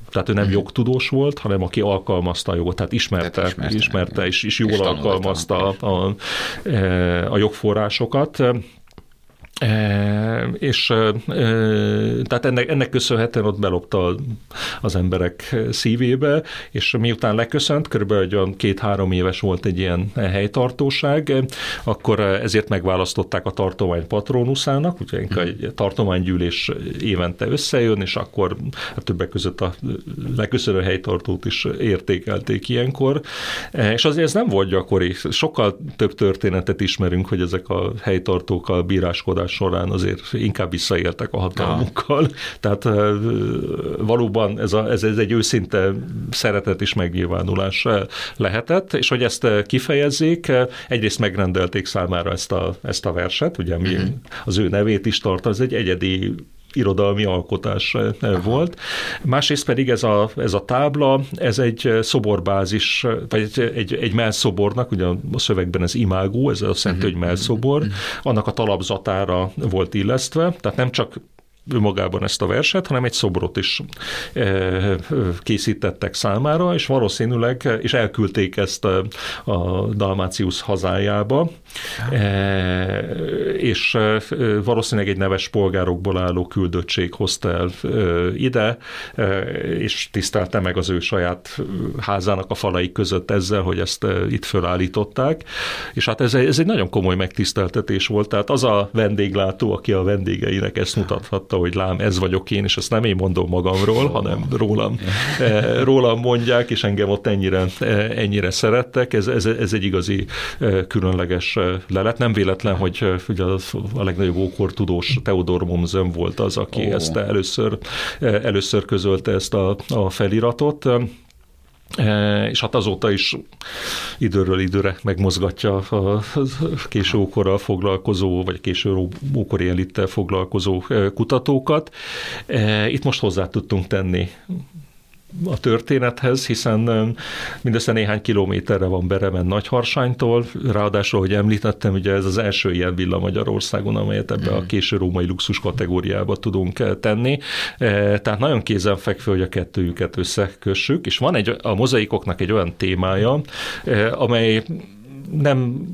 tehát ő nem uh jogtudós volt, hanem aki alkalmazta a jogot, tehát ismerte, tehát ismerte, ismerte és, és jól és alkalmazta a, a, a jogforrásokat. E, és e, tehát ennek, ennek köszönhetően ott belopta az emberek szívébe, és miután leköszönt, körülbelül olyan két-három éves volt egy ilyen helytartóság, akkor ezért megválasztották a tartomány patronuszának, úgyhogy hmm. egy tartománygyűlés évente összejön, és akkor hát többek között a leköszönő helytartót is értékelték ilyenkor, és azért ez nem volt gyakori. Sokkal több történetet ismerünk, hogy ezek a helytartók a bíráskodás során azért inkább visszaéltek a hatalmukkal. Ja. Tehát valóban ez, a, ez, ez egy őszinte szeretet és megnyilvánulás lehetett, és hogy ezt kifejezzék, egyrészt megrendelték számára ezt a, ezt a verset, ugye mi uh-huh. az ő nevét is tart, az egy egyedi irodalmi alkotás volt. Másrészt pedig ez a, ez a tábla, ez egy szoborbázis, vagy egy, egy, egy melszobornak, ugye a szövegben ez imágó, ez a Szent uh-huh. melszobor, annak a talapzatára volt illesztve, tehát nem csak önmagában ezt a verset, hanem egy szobrot is eh, készítettek számára, és valószínűleg, és elküldték ezt a, Dalmácius hazájába, eh, és eh, valószínűleg egy neves polgárokból álló küldöttség hozta el ide, és tisztelte meg az ő saját házának a falai között ezzel, hogy ezt itt fölállították, és hát ez, ez egy nagyon komoly megtiszteltetés volt, tehát az a vendéglátó, aki a vendégeinek ezt mutathatta, hogy lám, ez vagyok én, és ezt nem én mondom magamról, hanem rólam, eh, rólam mondják, és engem ott ennyire, eh, ennyire szerettek. Ez, ez, ez egy igazi eh, különleges lelet. Nem véletlen, hogy ugye a legnagyobb ókor tudós Teodor Momzön volt az, aki oh. ezt először, először közölte ezt a, a feliratot. E, és hát azóta is időről időre megmozgatja a késő ókorral foglalkozó, vagy késő ókori elittel foglalkozó e, kutatókat. E, itt most hozzá tudtunk tenni a történethez, hiszen mindössze néhány kilométerre van Beremen Nagyharsánytól, ráadásul, hogy említettem, ugye ez az első ilyen villa Magyarországon, amelyet ebbe a mm. késő római luxus kategóriába tudunk tenni. Tehát nagyon kézenfekvő, hogy a kettőjüket összekössük, és van egy, a mozaikoknak egy olyan témája, amely nem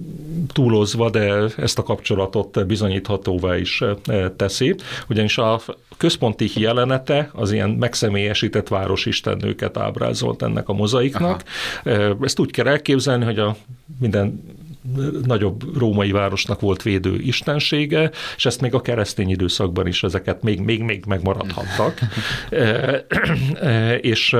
túlozva, de ezt a kapcsolatot bizonyíthatóvá is teszi, ugyanis a központi jelenete az ilyen megszemélyesített városistennőket ábrázolt ennek a mozaiknak. Aha. Ezt úgy kell elképzelni, hogy a minden nagyobb római városnak volt védő istensége, és ezt még a keresztény időszakban is ezeket még, még, még megmaradhattak. és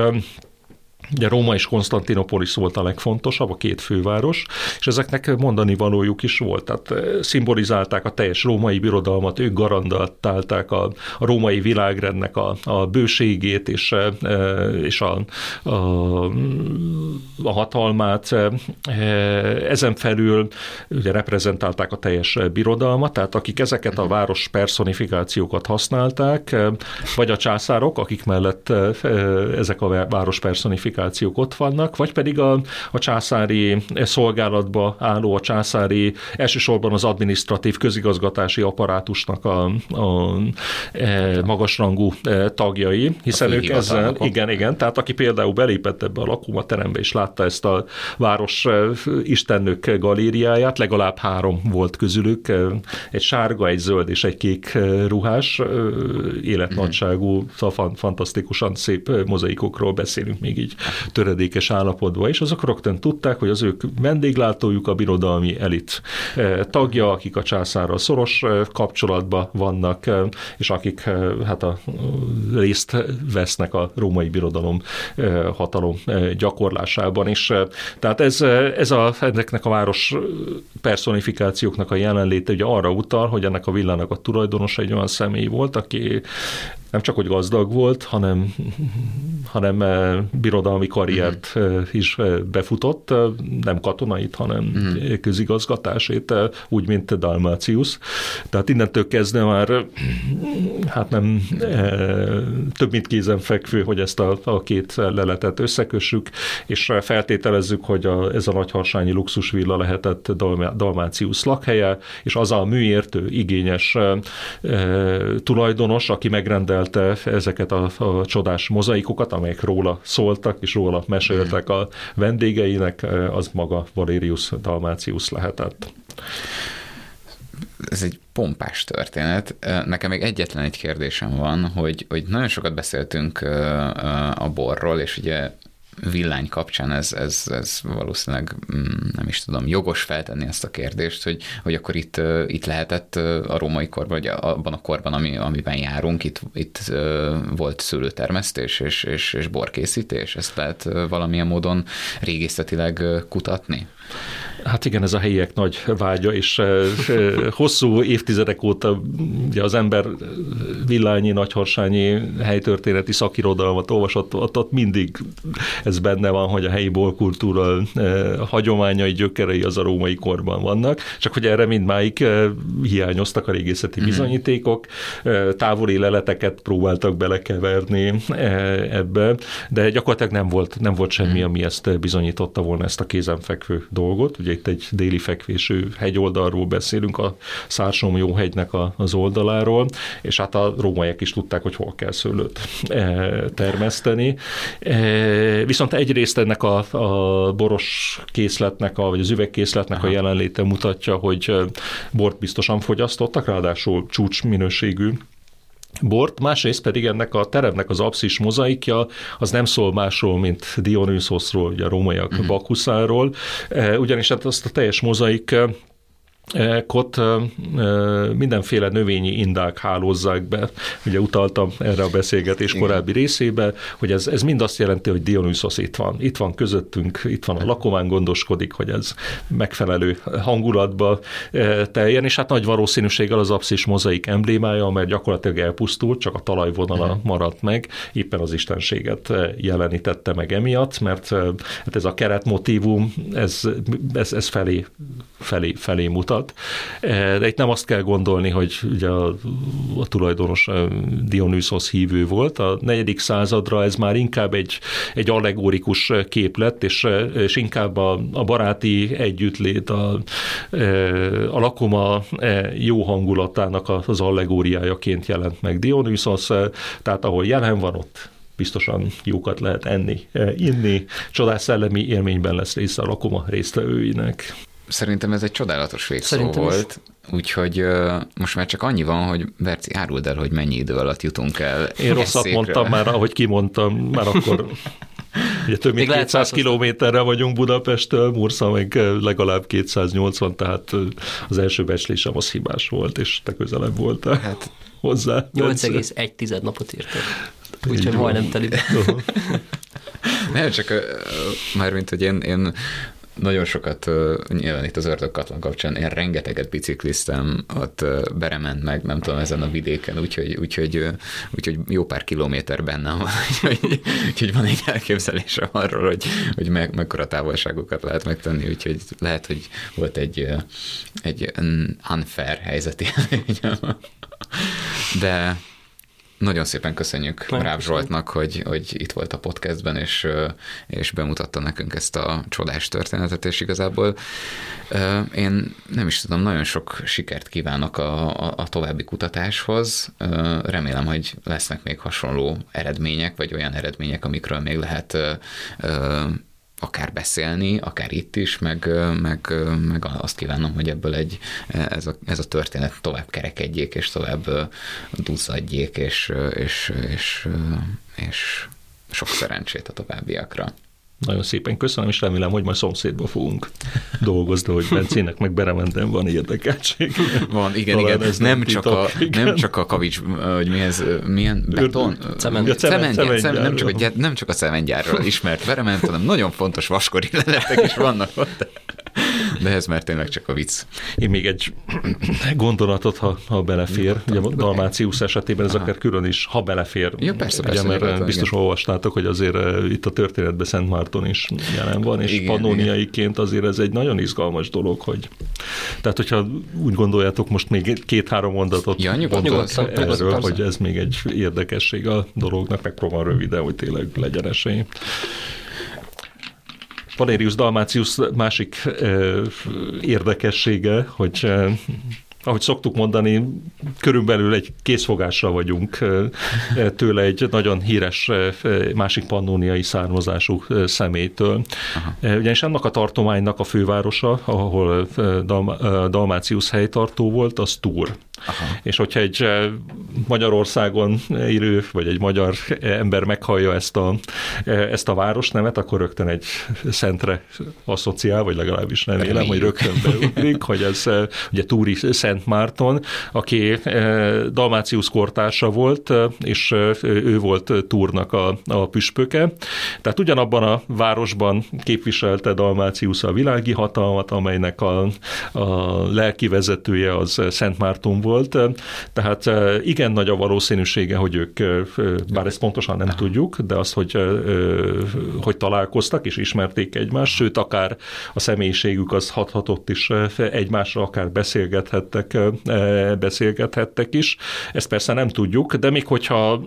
Ugye Róma és Konstantinopolis volt a legfontosabb, a két főváros, és ezeknek mondani valójuk is volt. Tehát eh, szimbolizálták a teljes római birodalmat, ők garantálták a, a római világrendnek a, a bőségét és, eh, és a, a, a hatalmát. Eh, ezen felül ugye reprezentálták a teljes birodalmat, tehát akik ezeket a város personifikációkat használták, vagy a császárok, akik mellett ezek a város personifikációk kommunikációk ott vannak, vagy pedig a, a császári szolgálatba álló, a császári elsősorban az administratív közigazgatási apparátusnak a, a e, magasrangú e, tagjai, hiszen ők ezzel, igen, igen, tehát aki például belépett ebbe a lakómaterembe és látta ezt a város e, istennök galériáját, legalább három volt közülük, e, egy sárga, egy zöld és egy kék ruhás, életnagyságú, szóval fantasztikusan szép mozaikokról beszélünk még így töredékes állapotban, és azok rögtön tudták, hogy az ők vendéglátójuk a birodalmi elit eh, tagja, akik a császárral szoros eh, kapcsolatban vannak, eh, és akik hát a részt vesznek a római birodalom hatalom gyakorlásában is. Tehát ez, ez a, ennek a város personifikációknak a jelenléte ugye arra utal, hogy ennek a villának a tulajdonosa egy olyan személy volt, aki nem csak hogy gazdag volt, hanem, hanem eh, birodalmi karriert uh-huh. is eh, befutott, nem katonait, hanem uh-huh. közigazgatásét, úgy, mint Dalmácius. Tehát innentől kezdve már hát nem több, mint kézenfekvő, hogy ezt a, a két leletet összekössük, és feltételezzük, hogy a, ez a nagyharsányi luxusvilla lehetett Dalmácius lakhelye, és az a műértő, igényes tulajdonos, aki megrendelt mesélte ezeket a, a csodás mozaikokat, amelyek róla szóltak, és róla meséltek a vendégeinek, az maga Valerius Dalmácius lehetett. Ez egy pompás történet. Nekem még egyetlen egy kérdésem van, hogy, hogy nagyon sokat beszéltünk a borról, és ugye villány kapcsán ez, ez, ez valószínűleg mm, nem is tudom, jogos feltenni ezt a kérdést, hogy, hogy akkor itt, itt lehetett a római korban, vagy abban a korban, ami, amiben járunk, itt, itt volt szőlőtermesztés és, és, és borkészítés, ezt lehet valamilyen módon régészetileg kutatni? Hát igen, ez a helyiek nagy vágya, és hosszú évtizedek óta ugye az ember villányi, nagyharsányi helytörténeti szakirodalmat olvasott, ott, ott mindig ez benne van, hogy a helyi bolkultúra hagyományai, gyökerei az a római korban vannak, csak hogy erre mindmáig hiányoztak a régészeti mhm. bizonyítékok, távoli leleteket próbáltak belekeverni ebbe, de gyakorlatilag nem volt, nem volt semmi, mhm. ami ezt bizonyította volna ezt a kézenfekvő dolgot. Ugye itt egy déli fekvésű hegyoldalról beszélünk, a Szársom jó hegynek az oldaláról, és hát a rómaiak is tudták, hogy hol kell szőlőt termeszteni. Viszont egyrészt ennek a, a boros készletnek, a, vagy az üvegkészletnek Aha. a jelenléte mutatja, hogy bort biztosan fogyasztottak, ráadásul csúcs minőségű bort, másrészt pedig ennek a teremnek az abszis mozaikja az nem szól másról, mint Dionysoszról, ugye a rómaiak uh-huh. Bakuszáról, ugyanis hát azt a teljes mozaik Kot mindenféle növényi indák hálózzák be. Ugye utaltam erre a beszélgetés Igen. korábbi részébe, hogy ez, ez mind azt jelenti, hogy Dionysos itt van. Itt van közöttünk, itt van a lakomán gondoskodik, hogy ez megfelelő hangulatba teljen, és hát nagy valószínűséggel az abszis mozaik emblémája, mert gyakorlatilag elpusztult, csak a talajvonala maradt meg, éppen az istenséget jelenítette meg emiatt, mert hát ez a keretmotívum, ez, ez, ez felé, felé, felé mutat mutat. Eh, de itt nem azt kell gondolni, hogy ugye a, a tulajdonos eh, Dionysos hívő volt. A negyedik századra ez már inkább egy, egy allegórikus kép lett, és, eh, és inkább a, a baráti együttlét, a, a lakoma jó hangulatának az allegóriájaként jelent meg Dionysos, tehát ahol jelen van ott biztosan jókat lehet enni, inni, csodás szellemi élményben lesz része a lakoma résztvevőinek. Szerintem ez egy csodálatos végszó Szerintem volt. Is. Úgyhogy uh, most már csak annyi van, hogy Berci, áruld el, hogy mennyi idő alatt jutunk el. Én rosszat székre. mondtam már, ahogy kimondtam, már akkor Ugye több mint 200 kilométerre vagyunk Budapesttől, Mursa meg legalább 280, tehát az első becslésem az hibás volt, és te közelebb voltál hát, hozzá. 8,1 napot írtam. Úgyhogy majdnem teli. Nem, csak mármint, hogy én, én nagyon sokat, nyilván itt az ördögkatlan kapcsán, én rengeteget bicikliztem, ott berement meg, nem tudom, ezen a vidéken, úgyhogy, úgyhogy, úgyhogy jó pár kilométer bennem van, úgyhogy, úgyhogy van egy elképzelésem arról, hogy, hogy meg, mekkora távolságokat lehet megtenni, úgyhogy lehet, hogy volt egy, egy unfair helyzeti de nagyon szépen köszönjük Nagyon Ráv Zsoltnak, hogy, hogy itt volt a podcastben, és, és bemutatta nekünk ezt a csodás történetet, és igazából én nem is tudom, nagyon sok sikert kívánok a, a, a további kutatáshoz. Remélem, hogy lesznek még hasonló eredmények, vagy olyan eredmények, amikről még lehet akár beszélni, akár itt is, meg, meg, meg azt kívánom, hogy ebből egy, ez, a, ez a történet tovább kerekedjék, és tovább duzzadjék, és, és, és, és sok szerencsét a továbbiakra. Nagyon szépen köszönöm, és remélem, hogy majd szomszédba fogunk dolgozni, hogy Bencének meg Beremenden van érdekeltség. Van, igen, Talán igen. Ez nem, nem, csak a, igen. nem csak a kavics, hogy mi ez, milyen beton? Cement. Ja, cement, cement, cement, nem, csak a, nem csak a cementgyárról ismert Berement, hanem nagyon fontos vaskori leletek is vannak ott. De ez már tényleg csak a vicc. Én még egy gondolatot, ha, ha belefér. Ugye Dalmácius esetében ez Aha. akár külön is, ha belefér. Ja, persze, persze. Ugye, mert nyugodtan, biztos igen. olvastátok, hogy azért uh, itt a történetben Szent Márton is jelen van, és igen, panóniaiként azért ez egy nagyon izgalmas dolog, hogy tehát, hogyha úgy gondoljátok, most még két-három mondatot ja, nyugodtan, erről, hogy ez még egy érdekesség a dolognak, megpróbálom röviden, hogy tényleg legyen esély. Valerius Dalmácius másik ö, érdekessége, hogy ahogy szoktuk mondani, körülbelül egy készfogásra vagyunk tőle egy nagyon híres másik pannóniai származású személytől. Aha. Ugyanis ennek a tartománynak a fővárosa, ahol Dalmácius helytartó volt, az Túr. Aha. És hogyha egy Magyarországon élő, vagy egy magyar ember meghallja ezt a, ezt a városnevet, akkor rögtön egy szentre asszociál, vagy legalábbis nem élem, hogy rögtön beugrik, hogy ez ugye Túri Szent Márton, aki Dalmácius kortársa volt, és ő volt Túrnak a, a püspöke. Tehát ugyanabban a városban képviselte Dalmácius a világi hatalmat, amelynek a, a lelki vezetője az Szent Márton volt, tehát igen nagy a valószínűsége, hogy ők, bár ezt pontosan nem tudjuk, de az, hogy, hogy találkoztak és ismerték egymást, sőt, akár a személyiségük az hathatott is egymásra, akár beszélgethettek, beszélgethettek is. Ezt persze nem tudjuk, de még hogyha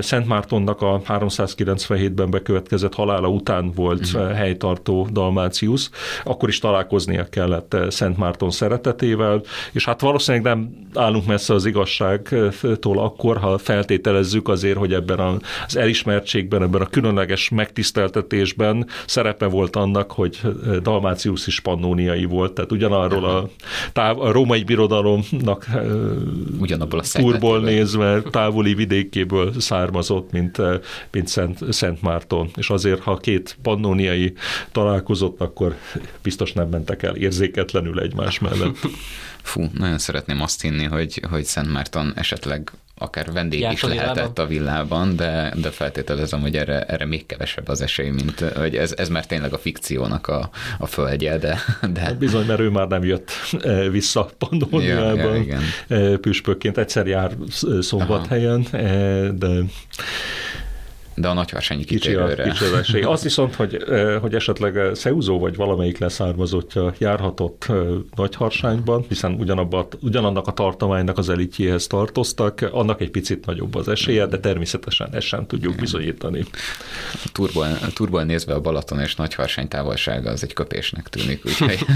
Szent Mártonnak a 397-ben bekövetkezett halála után volt uh-huh. helytartó Dalmácius, akkor is találkoznia kellett Szent Márton szeretetével, és hát valószínűleg nem állunk messze az igazságtól akkor, ha feltételezzük azért, hogy ebben az elismertségben, ebben a különleges megtiszteltetésben szerepe volt annak, hogy Dalmácius is pannóniai volt, tehát ugyanarról a, táv, a római birodalomnak ugyanabból a túrból nézve távoli vidékéből származott, mint, mint Szent, Szent Márton. És azért, ha két pannóniai találkozott, akkor biztos nem mentek el érzéketlenül egymás mellett. Fú, nagyon szeretném azt hinni, hogy, hogy Szent Márton esetleg akár vendég Járt is a lehetett a villában, de, de feltételezem, hogy erre, erre még kevesebb az esély, mint hogy ez, ez már tényleg a fikciónak a, a földje, de, de... Hát bizony, mert ő már nem jött eh, vissza Pandóniában ja, ja, eh, püspökként, egyszer jár szombathelyen, Aha. Eh, de de a nagyharsányi kitérőre. Kicsi a, kicsi Azt viszont, hogy, hogy esetleg Szeuzó vagy valamelyik leszármazottja járhatott nagyharsányban, hiszen ugyanabba, ugyanannak a tartománynak az elitjéhez tartoztak, annak egy picit nagyobb az esélye, de természetesen ezt sem tudjuk bizonyítani. Turból, turból nézve a Balaton és Nagyharsány távolsága az egy köpésnek tűnik, úgyhogy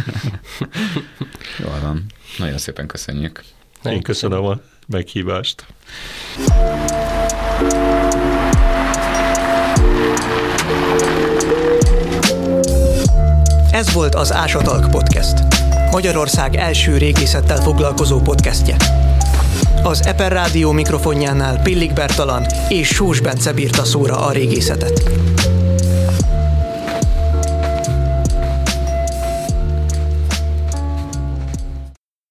jól van. Nagyon szépen köszönjük. Én köszönöm a meghívást. Ez volt az Ásatalk Podcast. Magyarország első régészettel foglalkozó podcastje. Az Eper Rádió mikrofonjánál Pillik Bertalan és Sós Bence bírta szóra a régészetet.